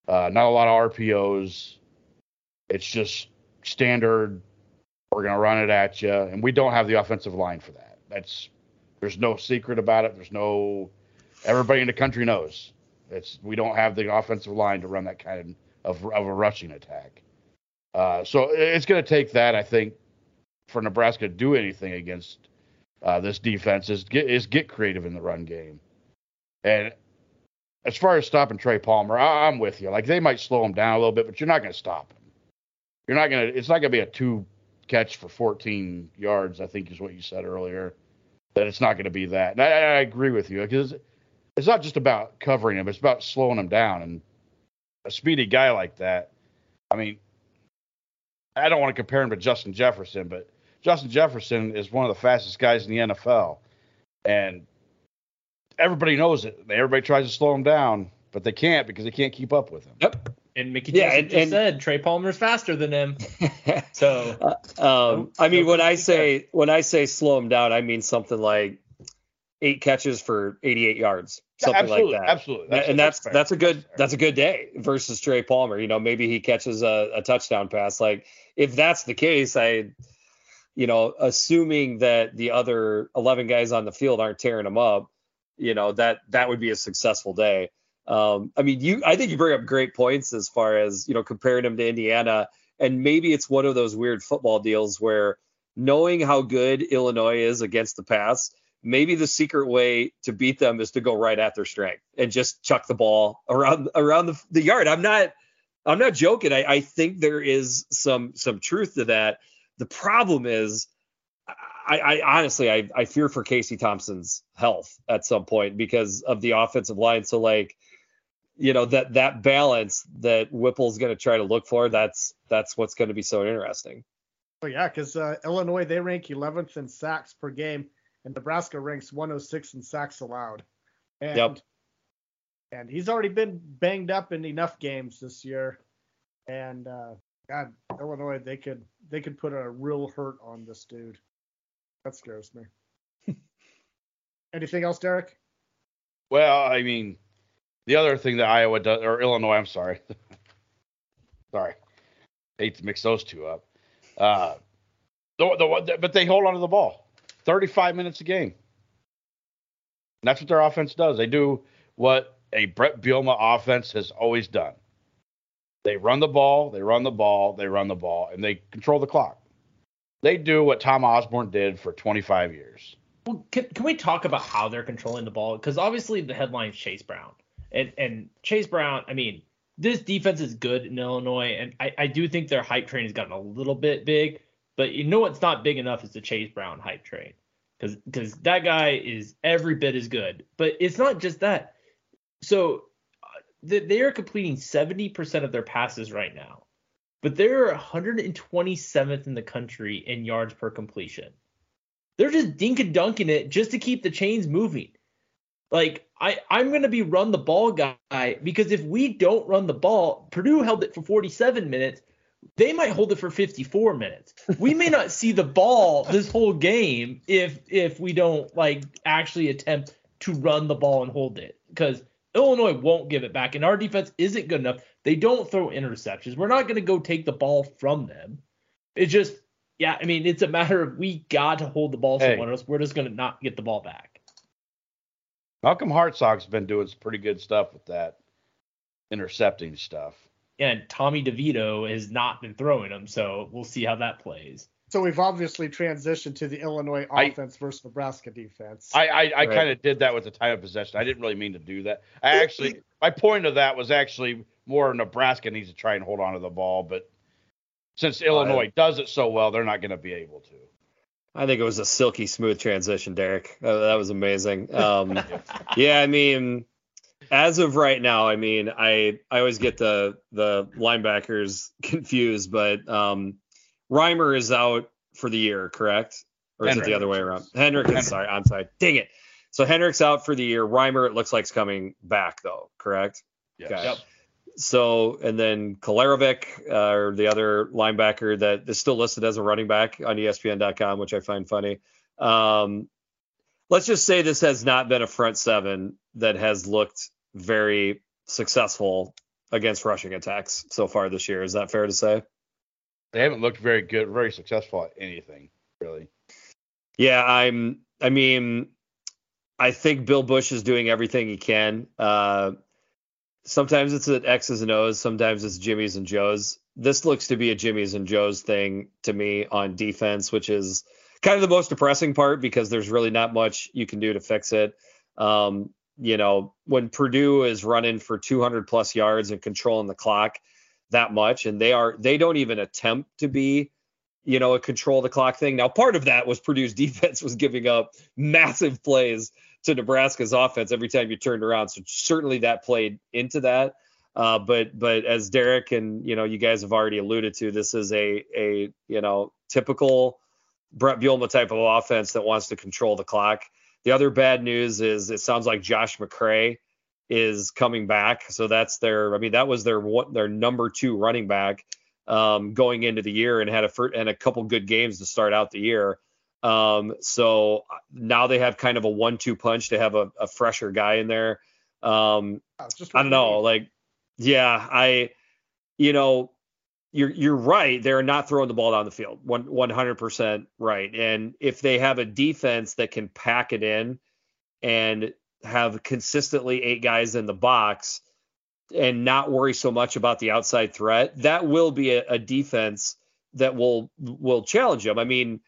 D: uh, not a lot of RPOs. It's just standard. We're going to run it at you, and we don't have the offensive line for that. That's there's no secret about it. There's no everybody in the country knows. It's we don't have the offensive line to run that kind of of, of a rushing attack. Uh, so it's going to take that, I think, for Nebraska to do anything against uh, this defense is get is get creative in the run game. And as far as stopping Trey Palmer, I, am with you. Like they might slow him down a little bit, but you're not going to stop him. You're not going to. It's not going to be a two catch for 14 yards. I think is what you said earlier. That it's not going to be that. And I, I agree with you because it's not just about covering him; it's about slowing him down. And a speedy guy like that, I mean, I don't want to compare him to Justin Jefferson, but Justin Jefferson is one of the fastest guys in the NFL, and everybody knows it. Everybody tries to slow him down, but they can't because they can't keep up with him.
C: Yep.
E: And Mickey yeah, and, just and, said Trey Palmer's faster than him. [LAUGHS] so,
C: uh, um, I mean, when I say when I say slow him down, I mean something like eight catches for 88 yards, something
D: yeah,
C: like that.
D: Absolutely,
C: that's, and that's that's, that's a good that's, that's, a good day versus Trey Palmer. You know, maybe he catches a, a touchdown pass. Like if that's the case, I, you know, assuming that the other 11 guys on the field aren't tearing them up, you know, that that would be a successful day. Um, I mean, you I think you bring up great points as far as you know comparing them to Indiana, and maybe it's one of those weird football deals where knowing how good Illinois is against the pass, maybe the secret way to beat them is to go right at their strength and just chuck the ball around around the, the yard. I'm not I'm not joking. I, I think there is some some truth to that. The problem is I, I, honestly I, I fear for Casey Thompson's health at some point because of the offensive line. So like you know that that balance that Whipple's going to try to look for. That's that's what's going to be so interesting.
B: Oh yeah, because uh, Illinois they rank 11th in sacks per game, and Nebraska ranks 106 in sacks allowed. And,
C: yep.
B: And he's already been banged up in enough games this year, and uh, God, Illinois they could they could put a real hurt on this dude. That scares me. [LAUGHS] Anything else, Derek?
D: Well, I mean, the other thing that Iowa does, or Illinois, I'm sorry, [LAUGHS] sorry, hate to mix those two up. Uh, the, the, but they hold on to the ball 35 minutes a game. And that's what their offense does. They do what a Brett Bielema offense has always done. They run the ball, they run the ball, they run the ball, and they control the clock. They do what Tom Osborne did for 25 years.
E: Well, can, can we talk about how they're controlling the ball? Because obviously the headline is Chase Brown. And and Chase Brown, I mean, this defense is good in Illinois, and I, I do think their hype train has gotten a little bit big. But you know what's not big enough is the Chase Brown hype train, because because that guy is every bit as good. But it's not just that. So they are completing 70% of their passes right now, but they're 127th in the country in yards per completion. They're just dink and dunking it just to keep the chains moving. Like I, I'm going to be run the ball guy because if we don't run the ball, Purdue held it for 47 minutes. They might hold it for 54 minutes. We may not see the ball this whole game if if we don't like actually attempt to run the ball and hold it because Illinois won't give it back and our defense isn't good enough. They don't throw interceptions. We're not going to go take the ball from them. It's just yeah, I mean, it's a matter of we got to hold the ball hey. someone else. We're just going to not get the ball back.
D: Malcolm Hartzog's been doing some pretty good stuff with that intercepting stuff.
E: And Tommy DeVito has not been throwing them, so we'll see how that plays.
B: So we've obviously transitioned to the Illinois
D: I-
B: offense versus Nebraska defense.
D: I I, I
C: Right.
D: kind of did that with the time of possession. I didn't really mean to do that. I actually my point of that was actually more Nebraska needs to try and hold on to the ball, but since Illinois does it so well, they're not going to be able to.
C: I think it was a silky smooth transition, Derek. Uh, that was amazing. Um, [LAUGHS] yeah, I mean, as of right now, I mean, I I always get the the linebackers [LAUGHS] confused, but um, Reimer is out for the year, correct? Or is it the other way around?
D: Henrich
C: Henrich. sorry, I'm sorry. Dang it. So Henrich's out for the year. Reimer, it looks like, is coming back though, correct?
D: Yes.
C: Okay. Yep. So, and then Kolarevic, uh, or the other linebacker that is still listed as a running back on ESPN.com, which I find funny. Um, let's just say this has not been a front seven that has looked very successful against rushing attacks so far this year. Is that fair to say?
D: They haven't looked very good, very successful at anything, really.
C: Yeah, I'm. I mean, I think Bill Bush is doing everything he can. Uh, sometimes it's at X's and O's, sometimes it's Jimmy's and Joe's. This looks to be a Jimmy's and Joe's thing to me on defense, which is kind of the most depressing part because there's really not much you can do to fix it. Um, you know, when Purdue is running for 200 plus yards and controlling the clock that much, and they are they don't even attempt to be you know, a control the clock thing. Now, part of that was Purdue's [LAUGHS] defense was giving up massive plays to Nebraska's offense every time you turned around. So certainly that played into that. Uh, but but as Derek and you know you guys have already alluded to, this is a a you know typical Brett Bielema type of offense that wants to control the clock. The other bad news is it sounds like Josh McCray is coming back. So that's their I mean that was their one their number two running back um, going into the year and had a fir- and a couple good games to start out the year. Um, so now they have kind of a one-two punch to have a, a fresher guy in there. Um,
B: just
C: I don't know, like, yeah, I, you know, you're you're right. They're not throwing the ball down the field. One one hundred percent right. And if they have a defense that can pack it in and have consistently eight guys in the box and not worry so much about the outside threat, that will be a, a defense that will will challenge them. I mean,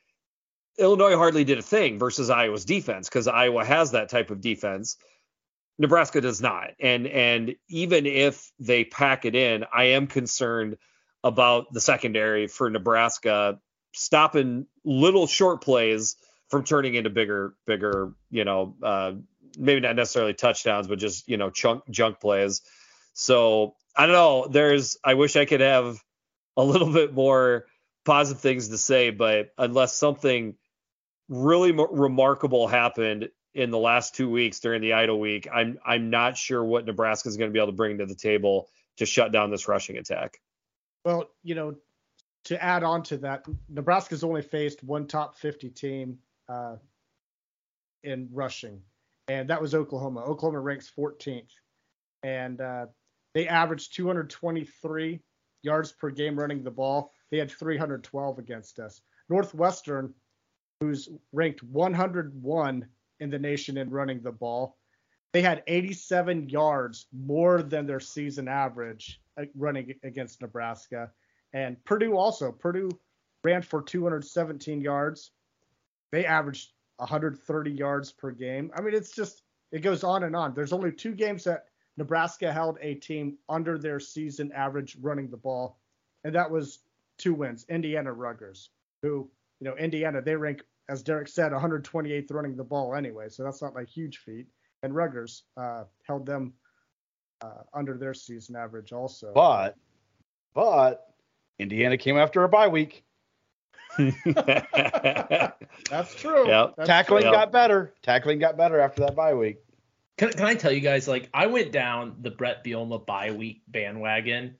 C: Illinois hardly did a thing versus Iowa's defense because Iowa has that type of defense. Nebraska does not. And and even if they pack it in, I am concerned about the secondary for Nebraska stopping little short plays from turning into bigger bigger, you know, uh, maybe not necessarily touchdowns, but just, you know, chunk junk plays. So, I don't know, there's I wish I could have a little [LAUGHS] bit more positive things to say, but unless something really mo- remarkable happened in the last two weeks during the idle week, I'm I'm not sure what Nebraska is going to be able to bring to the table to shut down this rushing attack.
B: Well, you know, to add on to that, Nebraska's only faced one top 50 team uh, in rushing, and that was Oklahoma. Oklahoma ranks 14th, and uh, they averaged 223 yards per game running the ball. They had 312 against us. Northwestern, who's ranked 101 in the nation in running the ball, they had 87 yards more than their season average uh, running against Nebraska. And Purdue also. Purdue ran for 217 yards. They averaged 130 yards per game. I mean, it's just it goes on and on. There's only two games that Nebraska held a team under their season average running the ball, and that was two wins. Indiana Rutgers, who you know Indiana they rank as Derek said 128th running the ball anyway, so that's not like huge feat. And Rutgers uh, held them uh, under their season average also.
D: But but Indiana came after a bye week. [LAUGHS]
B: That's true.
C: Yep.
B: That's
D: Tackling
C: true.
D: got better. Tackling got better after that bye week.
E: Can, can I tell you guys, like, I went down the Brett Bielema bye week bandwagon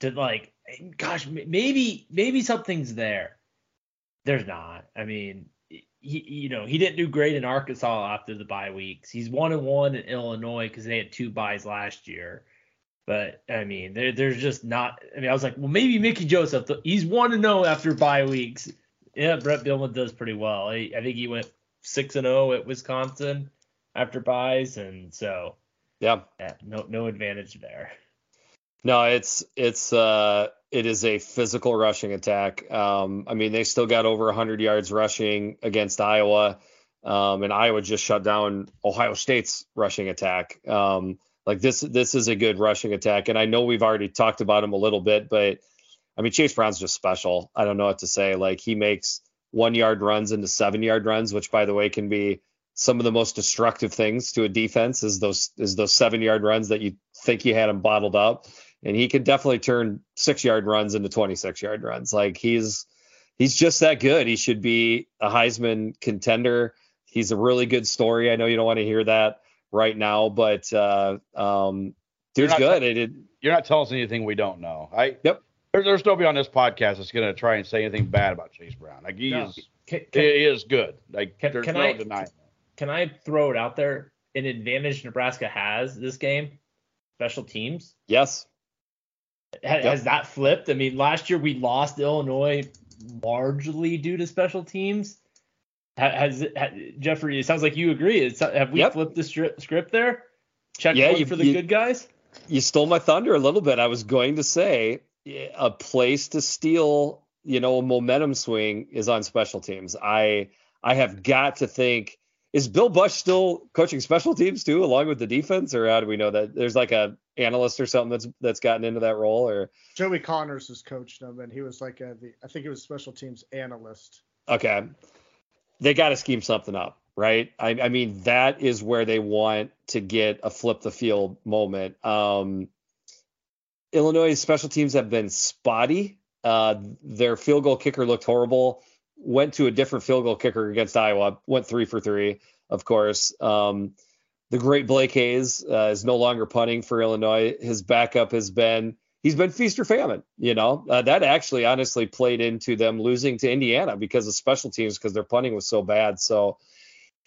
E: to like, gosh, maybe maybe something's there. There's not. I mean, he, you know, he didn't do great in Arkansas after the bye weeks. He's one and one in Illinois because they had two buys last year. But I mean, there, there's just not. I mean, I was like, well, maybe Mickey Joseph. He's one to zero after bye weeks. Yeah, Brett Bielema does pretty well. I, I think he went six and zero at Wisconsin after buys, and so
C: yeah.
E: yeah, no no advantage there.
C: No, it's it's uh it is a physical rushing attack. Um, I mean, they still got over 100 yards rushing against Iowa, um, and Iowa just shut down Ohio State's rushing attack. Um, like this, this is a good rushing attack, and I know we've already talked about him a little bit, but I mean, Chase Brown's just special. I don't know what to say. Like he makes one yard runs into seven yard runs, which by the way can be some of the most destructive things to a defense is those is those seven yard runs that you think you had him bottled up and he could definitely turn six yard runs into 26 yard runs. Like he's he's just that good. He should be a Heisman contender. He's a really good story. I know you don't want to hear that right now, but uh, um, dude's good.
D: T-
C: it,
D: you're not telling us anything we don't know. I
C: yep.
D: There, there's nobody on this podcast that's going to try and say anything bad about Chase Brown. Like he no. is,
E: can,
D: can, he is good. Like
E: can,
D: there's
E: can
D: no
E: I,
D: denying.
E: Can I throw it out there? An advantage Nebraska has this game, special teams.
C: Yes.
E: Has, yep. has that flipped? I mean, last year we lost Illinois largely due to special teams. Has, has Jeffrey? It sounds like you agree. It's, have we yep. flipped the stri- script there? Check yeah, you, for the
C: you,
E: good guys.
C: You stole my thunder a little bit. I was going to say a place to steal, you know, a momentum swing is on special teams. I I have got to think is Bill Bush still coaching special teams too, along with the defense, or how do we know that there's like a analyst or something that's that's gotten into that role? Or
B: Joey Connors has coached them, and he was like a, the I think he was special teams analyst.
C: Okay, they got to scheme something up, right? I, I, mean, that is where they want to get a flip the field moment. Um, Illinois special teams have been spotty. Uh, their field goal kicker looked horrible went to a different field goal kicker against Iowa, went three for three, of course. Um, the great Blake Hayes uh, is no longer punting for Illinois. His backup has been he's been feast or famine. You know uh, that actually honestly played into them losing to Indiana because of special teams because their punting was so bad. So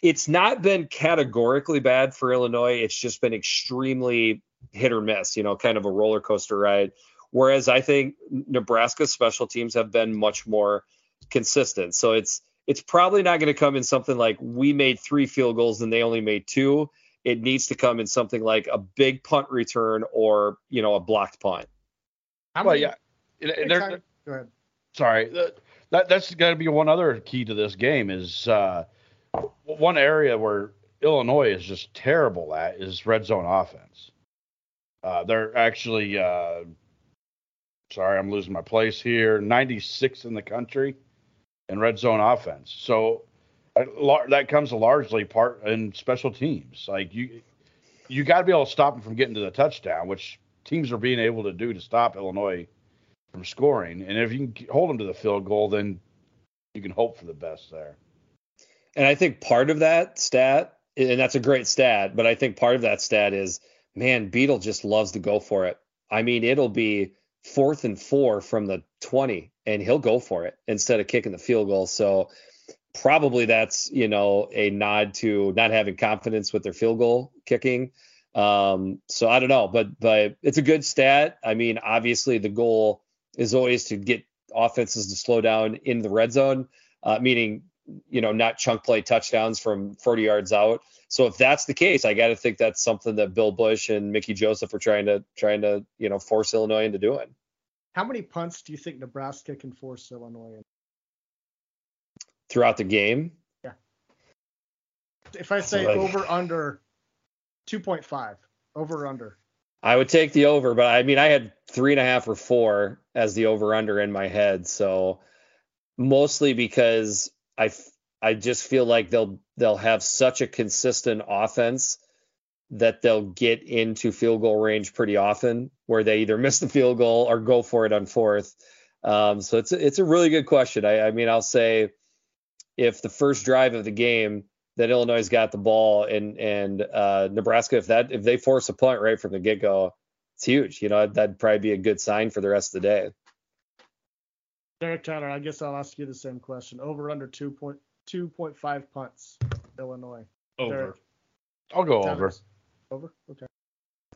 C: it's not been categorically bad for Illinois. It's just been extremely hit or miss. You know, kind of a roller coaster ride. Whereas I think Nebraska's special teams have been much more consistent. So it's it's probably not going to come in something like we made three field goals and they only made two. It needs to come in something like a big punt return or you know a blocked punt.
B: How
D: well,
B: many,
D: yeah.
B: Go ahead.
D: Sorry, that that's got to be one other key to this game is uh, one area where Illinois is just terrible at is red zone offense. Uh, they're actually uh, sorry, I'm losing my place here. 96 in the country in red zone offense. So that comes largely part in special teams. Like you, you got to be able to stop them from getting to the touchdown, which teams are being able to do to stop Illinois from scoring. And if you can hold them to the field goal, then you can hope for the best there.
C: And I think part of that stat, and that's a great stat, but I think part of that stat is, man, Beetle just loves to go for it. I mean, it'll be fourth and four from the 20 and he'll go for it instead of kicking the field goal. So probably that's, you know, a nod to not having confidence with their field goal kicking. Um, so I don't know, but but it's a good stat. I mean, obviously the goal is always to get offenses to slow down in the red zone, uh, meaning you know not chunk play touchdowns from 40 yards out. So if that's the case, I got to think that's something that Bill Bush and Mickey Joseph are trying to trying to you know force Illinois into doing.
B: How many punts do you think Nebraska can force Illinois in?
C: throughout the game?
B: Yeah. If I say like, over under 2.5, over or under.
C: I would take the over, but I mean I had three and a half or four as the over under in my head, so mostly because I I just feel like they'll they'll have such a consistent offense that they'll get into field goal range pretty often, where they either [LAUGHS] miss the field goal or go for it on fourth. Um, so it's it's a really good question. I, I mean, I'll say if the first drive of the game that Illinois got the ball and and uh, Nebraska, if that if they force a punt right from the get go, it's huge. You know, that'd probably be a good sign for the rest of the day.
B: Derek Tyler, I guess I'll ask you the same question. Over under two point 2.5 punts, Illinois.
E: Over. Derek.
D: I'll go over.
B: Over? Okay.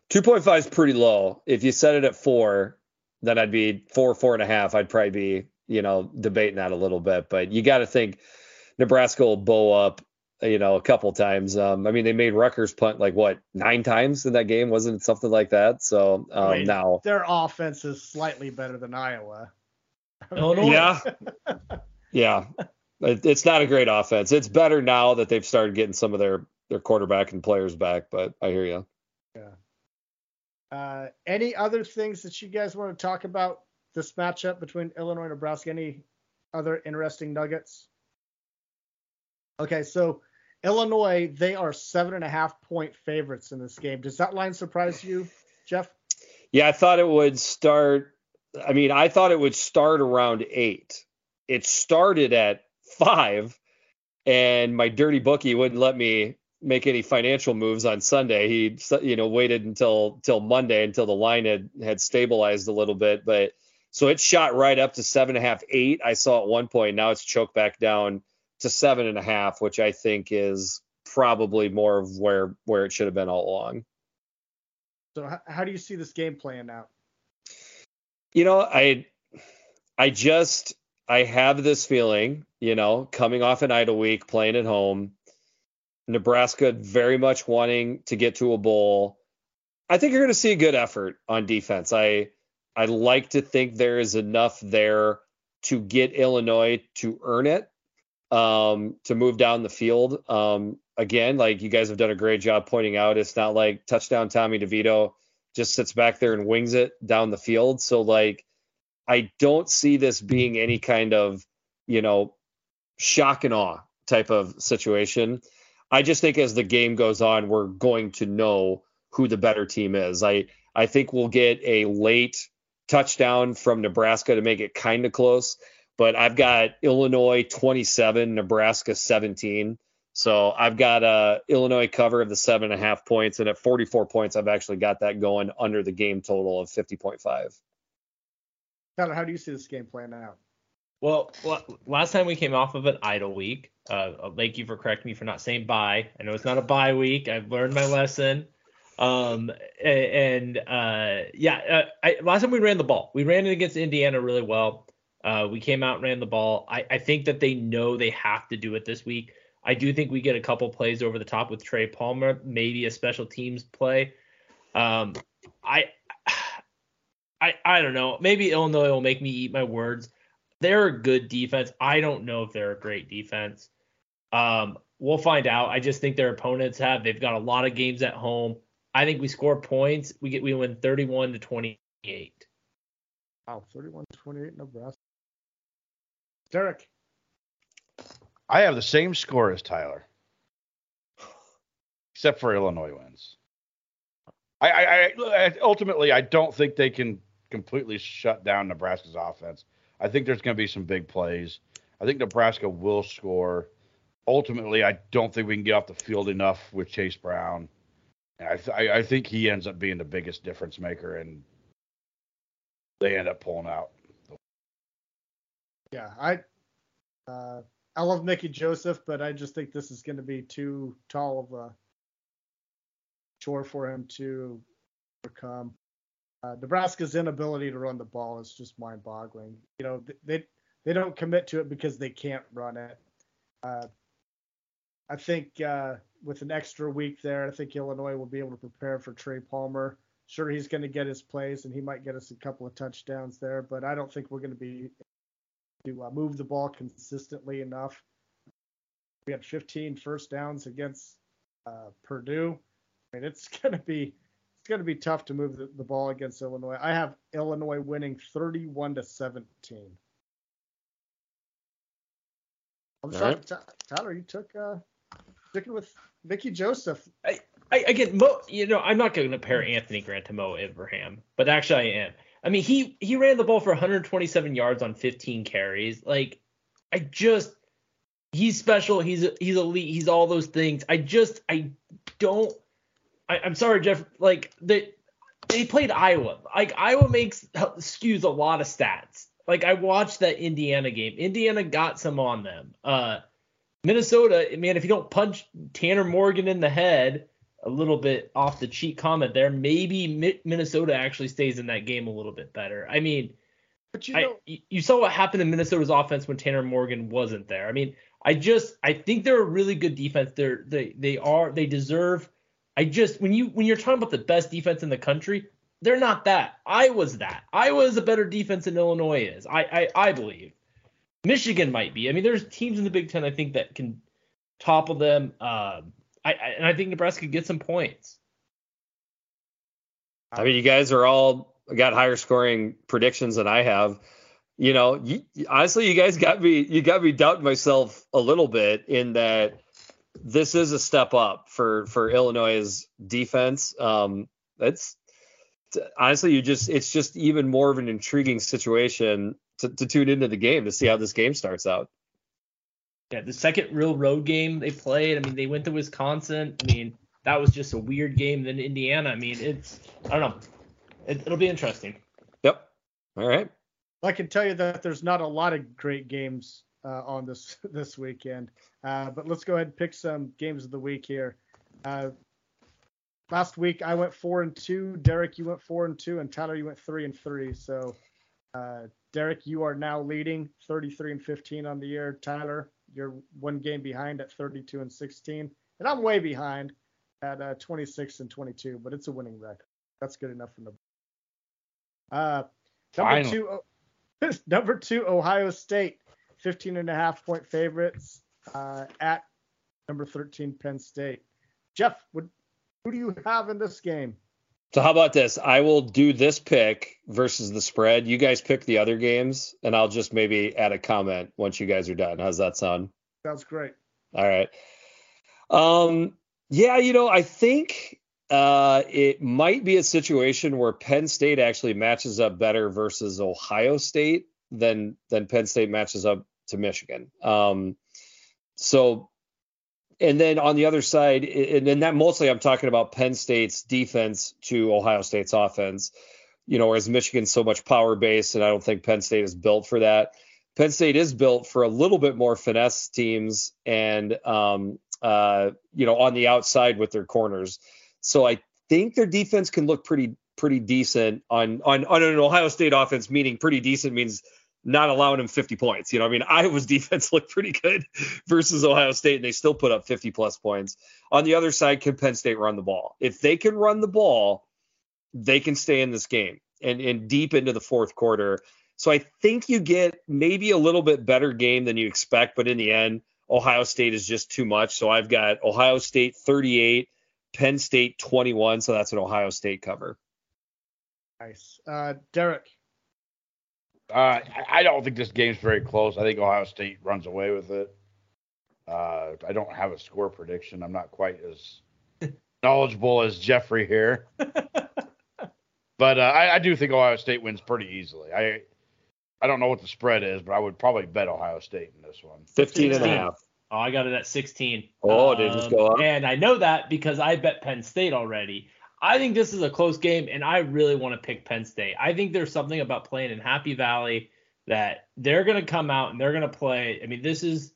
C: 2.5 is pretty low. If you set it at four, then I'd be four, four and a half. I'd probably be, you know, debating that a little bit. But you got to think Nebraska will bow up you know, a couple times. Um, I mean, they made Rutgers punt like what nine times in that game, wasn't it something like that? So um,
B: Wait.
C: now,
B: Their offense is slightly better than Iowa.
E: Illinois. [LAUGHS]
C: yeah, yeah, It- it's not a great offense. It's better now that they've started getting some of their their quarterback and players back. But I hear you. Yeah.
B: Uh, any other things that you guys want to talk about this matchup between Illinois and Nebraska? Any other interesting nuggets? Okay, so Illinois, they are seven and a half point favorites in this game. Does that line surprise you, Jeff?
C: Yeah, I thought it would start. I mean, I thought it would start around eight. It started at five, and my dirty bookie wouldn't let me make any financial moves on Sunday. He, you know, waited until till Monday until the line had had stabilized a little bit. But so it shot right up to seven and a half, eight. I saw at one point. Now it's choked back down to seven and a half, which I think is probably more of where where it should have been all along.
B: So how, how do you see this game playing out?
C: you know i i just i have this feeling you know coming off an idle week playing at home nebraska very much wanting to get to a bowl i think you're going to see a good effort on defense i i like to think there is enough there to get illinois to earn it um to move down the field um again like you guys have done a great job pointing out it's not like touchdown tommy devito just sits back there and wings it down the field. So like I don't see this being any kind of, you know, shock and awe type of situation. I just think as the game goes on, we're going to know who the better team is. I I think we'll get a late touchdown from Nebraska to make it kind of close, but I've got Illinois 27, Nebraska 17. So I've got a Illinois cover of the seven and a half points, and at 44 points, I've actually got that going under the game total of 50.5.
B: Tyler, how do you see this game playing out?
E: Well, last time we came off of an idle week. Uh, thank you for correcting me for not saying bye. I know it's not a bye week. I've learned my lesson. Um, and uh, yeah, uh, I, last time we ran the ball, we ran it against Indiana really well. Uh, we came out ran the ball. I, I think that they know they have to do it this week. I do think we get a couple plays over the top with Trey Palmer, maybe a special teams play. Um, I, I, I don't know. Maybe Illinois will make me eat my words. They're a good defense. I don't know if they're a great defense. Um, we'll find out. I just think their opponents have. They've got a lot of games at home. I think we score points. We get we win 31 to 28.
B: Wow, 31-28 Nebraska. Derek,
D: I have the same score as Tyler, except for Illinois wins. I, I, I ultimately I don't think they can completely shut down Nebraska's offense. I think there's going to be some big plays. I think Nebraska will score. Ultimately, I don't think we can get off the field enough with Chase Brown. And I, th- I, I think he ends up being the biggest difference maker, and they end up pulling out.
B: Yeah, I uh, I love Mickey Joseph, but I just think this is going to be too tall of a chore for him to overcome. Uh, Nebraska's inability to run the ball is just mind-boggling. You know, they they don't commit to it because they can't run it. Uh, I think uh, with an extra week there, I think Illinois will be able to prepare for Trey Palmer. Sure, he's going to get his plays and he might get us a couple of touchdowns there, but I don't think we're going to be to uh, move the ball consistently enough. We had 15 first downs against uh, Purdue. I mean, it's [LAUGHS] going to be it's going to be tough to move the, the ball against Illinois. I have Illinois winning 31 to 17. I'm
C: All
B: shocked, Ty- Tyler, you took uh, sticking with Mickey Joseph.
E: I, I again, Mo, you know, I'm not going to compare Anthony Grant to Mo Ibrahim, but actually I am. I mean, he he ran the ball for 127 yards on 15 carries. Like, I just he's special. He's he's elite. He's all those things. I just I don't. I, I'm sorry, Jeff. Like they they played Iowa. Like Iowa makes skews a lot of stats. Like I watched that Indiana game. Indiana got some on them. Uh, Minnesota, man, if you don't punch Tanner Morgan in the head, a little bit off the cheat comment there, maybe Mi- Minnesota actually stays in that game a little bit better. I mean,
B: But you know,
E: you you saw what happened in Minnesota's offense when Tanner Morgan wasn't there. I mean, I just I think they're a really good defense. They're they they are they deserve. I just when you when you're talking about the best defense in the country, they're not that. I was that. I was a better defense than Illinois is. I I, I believe. Michigan might be. I mean, there's teams in the Big Ten I think that can topple them. Um, I, I and I think Nebraska could get some points.
C: I mean, you guys are all got higher scoring predictions than I have. You know, you, honestly, you guys got me. You got me doubting myself a little bit in that this is a step up for for Illinois' defense. Um, it's honestly, you just it's just even more of an intriguing situation to, to tune into the game to see how this game starts out.
E: Yeah, the second real road game they played. I mean, they went to Wisconsin. I mean, that was just a weird game. Then Indiana. I mean, it's I don't know. It, it'll be interesting.
C: Yep. All right.
B: I can tell you that there's not a lot of great games uh, on this [LAUGHS] this weekend. Uh, but let's go ahead and pick some games of the week here. Uh, last week I went four and two. Derek, you went four and two, and Tyler, you went three and three. So, uh, Derek, you are now leading 33 and 15 on the year. Tyler, you're one game behind at 32 and 16, and I'm way behind at uh, 26 and 22. But it's a winning record. That's good enough for the. Uh, number
D: Finally.
B: two, [LAUGHS] number two, Ohio State, 15 and a half point favorites uh, at number 13, Penn State. Jeff, what, who do you have in this game?
C: So how about this? I will do this pick versus the spread. You guys pick the other games, and I'll just maybe add a comment once you guys are done. How's that sound?
B: Sounds great.
C: All right. Um, yeah, you know, I think uh, it might be a situation where Penn State actually matches up better versus Ohio State than than Penn State matches up to Michigan. Um, so, and then on the other side, and then that mostly I'm talking about Penn State's defense to Ohio State's offense. You know, whereas Michigan's so much power based, and I don't think Penn State is built for that. Penn State is built for a little bit more finesse teams and um, uh, you know on the outside with their corners. So I think their defense can look pretty pretty decent on on on an Ohio State offense. Meaning pretty decent means not allowing him 50 points. You know, I mean [LAUGHS] Iowa's defense looked pretty good versus Ohio State, and they still put up 50 plus points. On the other side, can Penn State run the ball? If they can run the ball, they can stay in this game and and deep into the fourth quarter. So I think you get maybe a little bit better game than you expect, but in the end, Ohio State is just too much. So I've got Ohio State 38, Penn State 21. So that's an Ohio State cover.
B: Nice. Uh, Derek.
D: Uh, I- I don't think this game's very close. I think Ohio State runs away with it. Uh, I don't have a score prediction. I'm not quite as [LAUGHS] knowledgeable as Jeffrey here. [LAUGHS] but uh, I, I do think Ohio State wins pretty easily. I I don't know what the spread is, but I would probably bet Ohio State in this one.
C: 15 and a half.
E: Oh, I got it at 16.
C: Oh, did it just go up?
E: And I know that because I bet Penn State already. I think this is a close game, and I really want to pick Penn State. I think there's something about playing in Happy Valley that they're going to come out and they're going to play. I mean, this is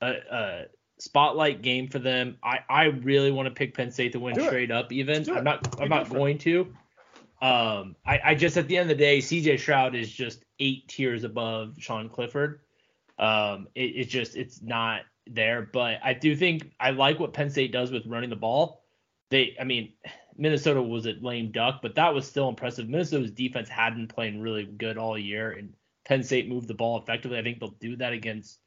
E: a, a spotlight game for them. I, I really want to pick Penn State to win
B: Do it.
E: straight up. Even I'm not I'm not going to. Um, I, I just at the end of the day, CJ Stroud is just eight tiers above Sean Clifford. Um, it, it's just it's not there. But I do think I like what Penn State does with running the ball. They, I mean, Minnesota was a lame duck, but that was still impressive. Minnesota's defense had been playing really good all year, and Penn State moved the ball effectively. I think they'll do that against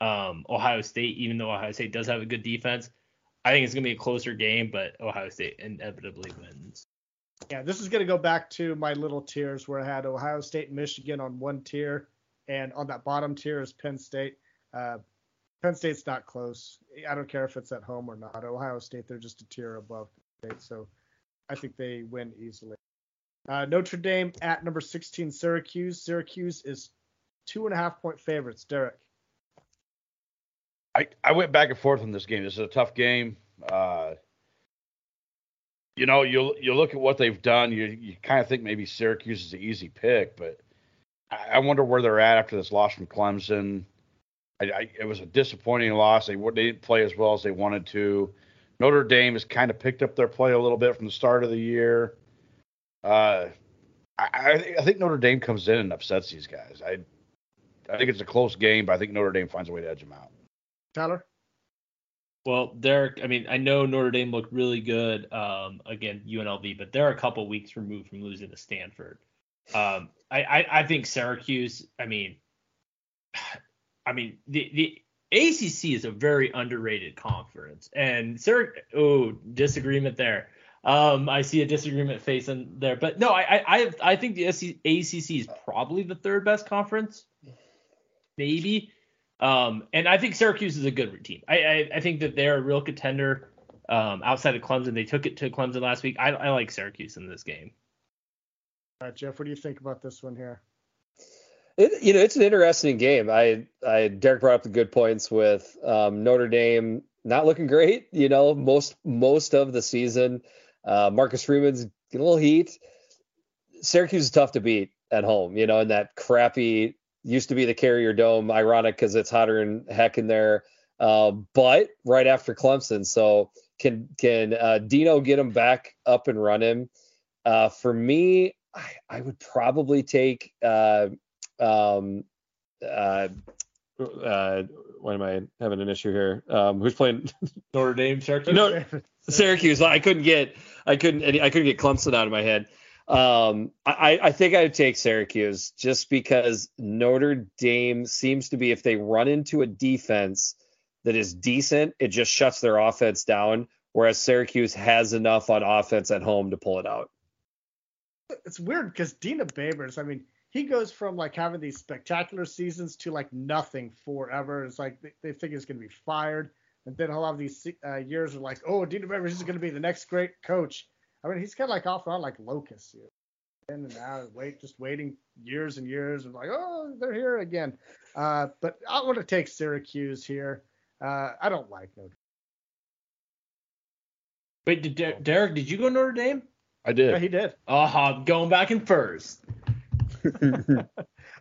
E: um, Ohio State, even though Ohio State does have a good defense. I think it's gonna be a closer game, but Ohio State inevitably wins.
B: Yeah, this is going to go back to my little tiers where I had Ohio State and Michigan on one tier, and on that bottom tier is Penn State. Uh, Penn State's not close. I don't care if it's at home or not. Ohio State, they're just a tier above State, so I think they win easily. Uh, Notre Dame at number 16, Syracuse. Syracuse is two and a half point favorites. Derek.
D: I, I went back and forth on this game. This is a tough game. Uh, you know, you you look at what they've done. You you kind of think maybe Syracuse is an easy pick, but I, I wonder where they're at after this loss from Clemson. I, I, it was a disappointing loss. They they didn't play as well as they wanted to. Notre Dame has kind of picked up their play a little bit from the start of the year. Uh, I, I, I think Notre Dame comes in and upsets these guys. I I think it's a close game, but I think Notre Dame finds a way to edge them out.
B: Tyler.
E: Well, Derek, I mean, I know Notre Dame looked really good um, again UNLV, but they're a couple weeks removed from losing to Stanford. Um, I, I, I think Syracuse. I mean, [SIGHS] I mean the the ACC is a very underrated conference, and Syrac- oh disagreement there. Um, I see a disagreement face in there, but no, I I I think the ACC is probably the third best conference, maybe. Um, and I think Syracuse is a good team. I I, I think that they're a real contender. Um, outside of Clemson, they took it to Clemson last week. I, I like Syracuse in this game.
B: All right, Jeff, what do you think about this one here?
C: It, you know, it's an interesting game. I, I, Derek brought up the good points with um, Notre Dame not looking great. You know, most most of the season, uh, Marcus Freeman's getting a little heat. Syracuse is tough to beat at home. You know, in that crappy used to be the Carrier Dome. Ironic because it's hotter than heck in there. Uh, but right after Clemson, so can can uh, Dino get him back up and running? Uh, for me, I, I, would probably take uh, um, uh, uh, why am I having an issue here? Um, who's playing [LAUGHS]
E: Notre Dame, Syracuse?
C: No, Syracuse. I couldn't get, I couldn't, I couldn't get Clemson out of my head. Um, I, I think I would take Syracuse just because Notre Dame seems to be, if they run into a defense that is decent, it just shuts their offense down. Whereas Syracuse has enough on offense at home to pull it out.
B: It's weird because Dino Babers, I mean, he goes from like having these spectacular seasons to like nothing forever. It's like they, they think he's going to be fired, and then he'll have these uh, years of like, oh, Dino Babers is going to be the next great coach. I mean, he's kind of like off and on like locusts, you know, in and out, wait, just waiting years and years, and like, oh, they're here again. Uh, but I want to take Syracuse here. Uh, I don't like Notre.
E: Wait, did De- Derek? Did you go to Notre Dame?
D: I did.
B: Yeah, he did.
E: Oh, I'm going back in first.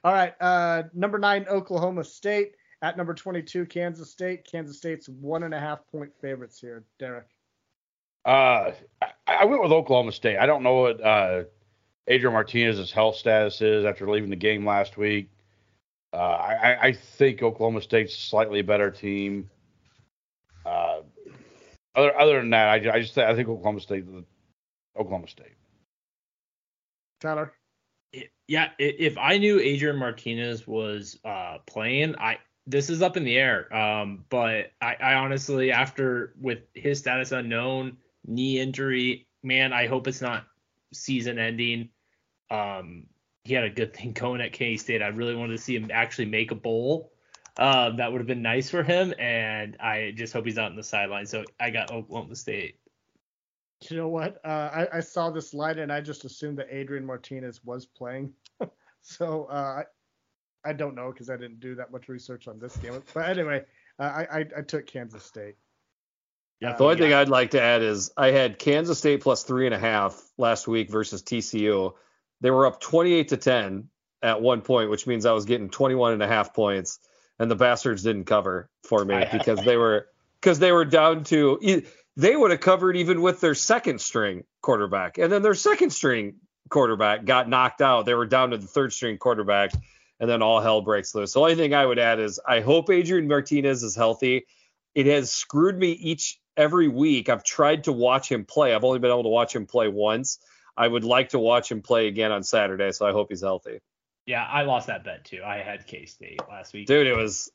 B: All right. Uh, number nine, Oklahoma State. At number 22, Kansas State. Kansas State's one and a half point favorites here, Derek.
D: Uh, I, I went with Oklahoma State. I don't know what uh, Adrian Martinez's health status is after leaving the game last week. Uh, I, I think Oklahoma State's slightly better team. Uh, other other than that, I, I just I think Oklahoma State, Oklahoma State.
B: Tyler
E: yeah, if I knew Adrian Martinez was uh, playing, I this is up in the air. Um, but I, I honestly, after with his status unknown, knee injury, man, I hope it's not season ending. Um, he had a good thing [LAUGHS] going at K State. I really wanted to see him actually make a bowl. Um, that would have been nice for him, and I just hope he's not in the sideline. So I got Oklahoma State.
B: You know what? Uh, I, I, saw this line and I just assumed that Adrian Martinez was playing. [LAUGHS] so uh, I, I don't know because I didn't do that much research on this game. But anyway, uh, I, I, I took Kansas State.
C: Yeah, the only yeah. thing I'd like to add is I had Kansas State plus three and a half last week versus TCU. They were up 28 to 10 at one point, which means I was getting 21 and a half points, and the bastards didn't cover for me [LAUGHS] because they were because they were down to they would have covered even with their second string quarterback. And then their second string quarterback got knocked out. They were down to the third string quarterback, and then all hell breaks loose. The only thing I would add is I hope Adrian Martinez is healthy. It has screwed me each every week. I've tried to watch him play. I've only been able to watch him play once. I would like to watch him play again on Saturday, so I hope he's healthy.
E: Yeah, I lost that bet too. I had K State last week.
C: Dude, it was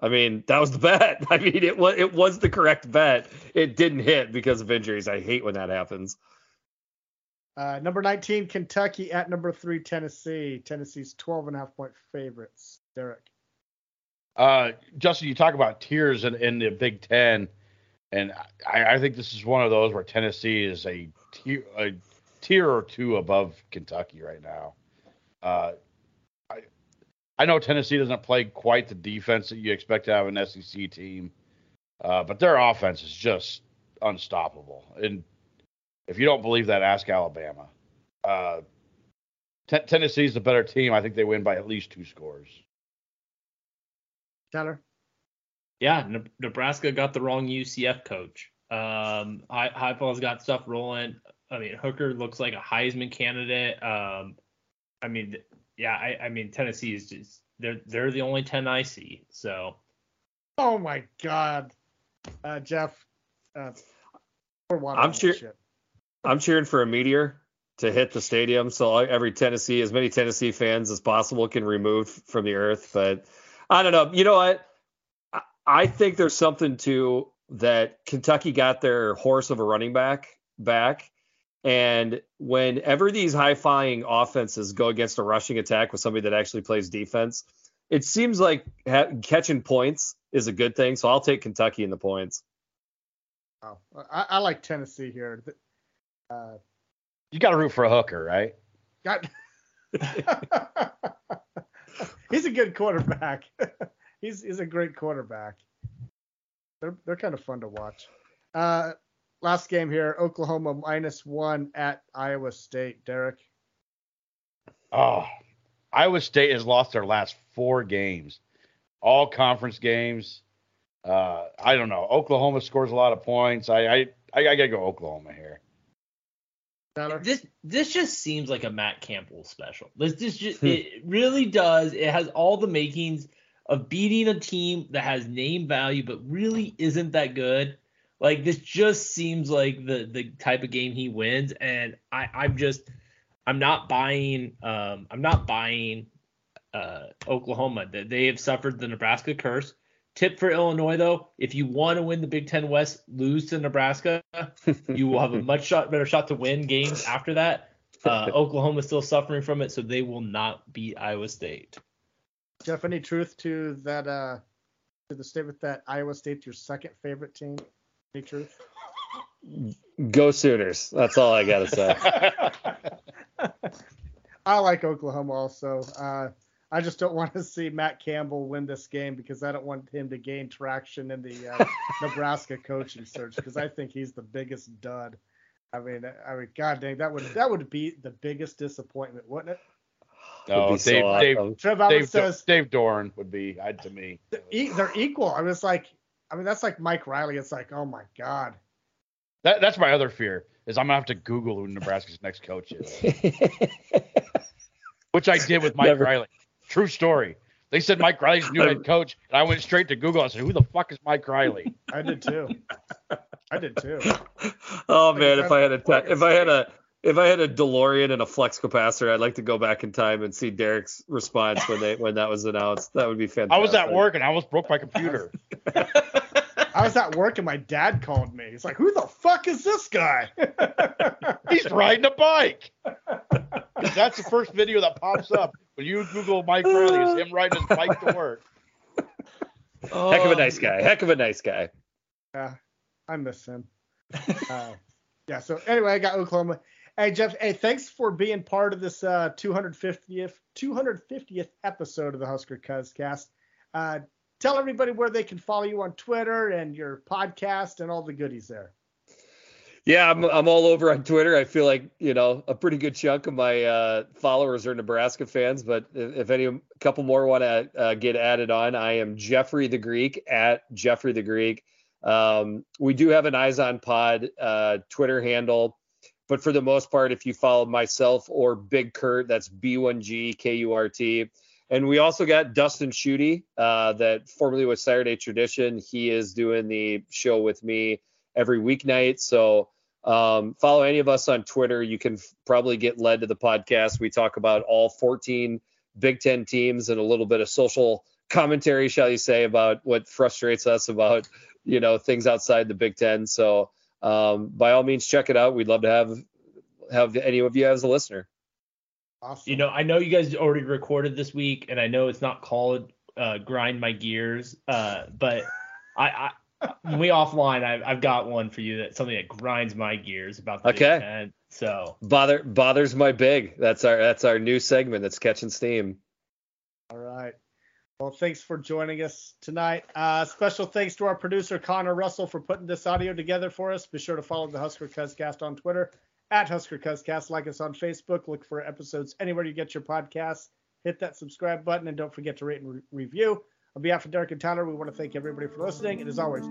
C: I mean, that was the [LAUGHS] bet. I mean, it was it was the correct bet. It didn't hit because of injuries. I hate when that happens.
B: Uh, number 19, Kentucky at number three, Tennessee. Tennessee's 12 and a half point favorites. Derek.
D: Uh, Justin, you talk about tiers in, in the Big Ten, and I, I, think this is one of those where Tennessee is a tier, a tier or two above Kentucky right now. Uh, I know Tennessee doesn't play quite the defense that you expect to have an SEC team, uh, but their offense is just unstoppable. And if you don't believe that, ask Alabama. Uh, T- Tennessee's the better team. I think they win by at least two scores.
B: Tyler?
E: Yeah, Nebraska got the wrong UCF coach. Um, Heupel's got stuff rolling. I mean, Hooker looks like a Heisman candidate. Um, I mean, yeah, I, I mean Tennessee is just they're they're the only ten I see. So
B: Oh my God, uh, Jeff. Uh, we're watching
C: I'm
B: that
C: cheer-
B: shit.
C: I'm cheering for a meteor to hit the stadium, so every Tennessee, as many Tennessee fans as possible, can remove from the earth. But I don't know. You know what? I, I think there's something to that. Kentucky got their horse of a running back back, and whenever these high-flying offenses go against a rushing attack with somebody that actually plays defense, it seems like ha- catching points is a good thing. So I'll take Kentucky in the points.
B: Oh, I, I like Tennessee here. Uh,
D: You got to root for a hooker, right?
B: got. [LAUGHS] he's a good quarterback. [LAUGHS] he's he's a great quarterback. They're they're kind of fun to watch. Uh, last game here, Oklahoma minus one at Iowa State. Derek.
D: Oh, Iowa State has lost their last four games, all conference games. Uh, I don't know. Oklahoma scores a lot of points. I I I, I gotta go Oklahoma here.
B: Tyler?
E: This this just seems like a Matt Campbell special. This this just
C: Hmm.
E: it really does. It has all the makings of beating a team that has name value but really isn't that good. Like this just seems like the the type of game he wins, and I I'm just I'm not buying um I'm not buying uh Oklahoma. That they have suffered the Nebraska curse. Tip for Illinois though, if you want to win the Big Ten West, lose to Nebraska, you will have a [LAUGHS] much shot, better shot to win games after that. Uh, [LAUGHS] Oklahoma's still suffering from it, so they will not beat Iowa State.
B: Jeff, any truth to that? Uh, to the statement that Iowa State's your second favorite team? Any truth?
C: Go Sooners. That's all I gotta say. [LAUGHS]
B: I like Oklahoma also. Uh, I just don't want to see Matt Campbell win this game because I don't want him to gain traction in the uh, [LAUGHS] Nebraska coaching search because I think he's the biggest dud. I mean, I mean, God dang, that would that would be the biggest disappointment, wouldn't it?
D: No,
C: Would be
D: Dave,
C: so
D: Dave,
C: awesome.
B: Trev
D: Dave,
B: says
D: Dave Doeren would be I, to me.
B: e- they're equal. I mean, it's like, I mean, that's like Mike Riley. It's like, oh my God.
D: That, that's my other fear is I'm gonna have to Google who Nebraska's next coach is, [LAUGHS] which I did with Mike
C: Never.
D: Riley. True story. They said Mike Riley's new head coach, and I went straight to Google. I said, "Who the fuck is Mike Riley?"
B: I did too. I did too. [LAUGHS]
C: oh
B: Like
C: man, if I had a
B: friend-
C: if I had a if I had a DeLorean and a flux capacitor, I'd like to go back in time and see Derek's response when they when that was announced. That would be fantastic. [LAUGHS]
D: I was at work and I almost broke my computer. [LAUGHS]
B: I was at work and my dad called me. He's like, "Who the fuck is this guy?" [LAUGHS]
D: He's riding a bike. That's the first video that pops up when you Google Mike Riley. Is him riding his bike to work.
C: Heck of a nice guy. Heck of a nice guy.
B: Yeah, I miss him. Uh, yeah. So anyway, I got Oklahoma. Hey Jeff. Hey, thanks for being part of this uh, 250th 250th episode of the Husker Cuzcast. Uh, tell everybody where they can follow you on Twitter and your podcast and all the goodies there.
C: Yeah, I'm I'm all over on Twitter. I feel like you know a pretty good chunk of my uh, followers are Nebraska fans, but if, any a couple more want to uh, get added on, I am Jeffrey the Greek at Jeffrey the Greek. Um, we do have an Eyes on Pod uh, Twitter handle, but for the most part, if you follow myself or Big Kurt, that's B1G K U R T. And we also got Dustin Schutte, uh, that formerly was Saturday Tradition. He is doing the show with me every weeknight. So um, follow any of us on Twitter. You can f- probably get led to the podcast. We talk about all 14 Big Ten teams and a little bit of social commentary, shall you say, about what frustrates us about you know things outside the Big Ten. So um, by all means, check it out. We'd love to have have any of you as a listener.
B: Awesome.
E: You know, I know you guys already recorded this week, and I know it's not called uh, "Grind My Gears," uh, but I, I when we offline, I, I've got one for you that something that grinds my gears about the
C: Okay.
E: Ten. So
C: Bother bothers my big. That's our that's our new segment that's catching steam.
B: Well, thanks for joining us tonight. Uh, special thanks to our producer, Connor Russell, for putting this audio together for us. Be sure to follow the Husker Cuzcast on Twitter at Husker Cuzcast. Like us on Facebook. Look for episodes anywhere you get your podcasts. Hit that subscribe button and don't forget to rate and re- review. On behalf of Derek and Tyler, we want to thank everybody for listening. And as always.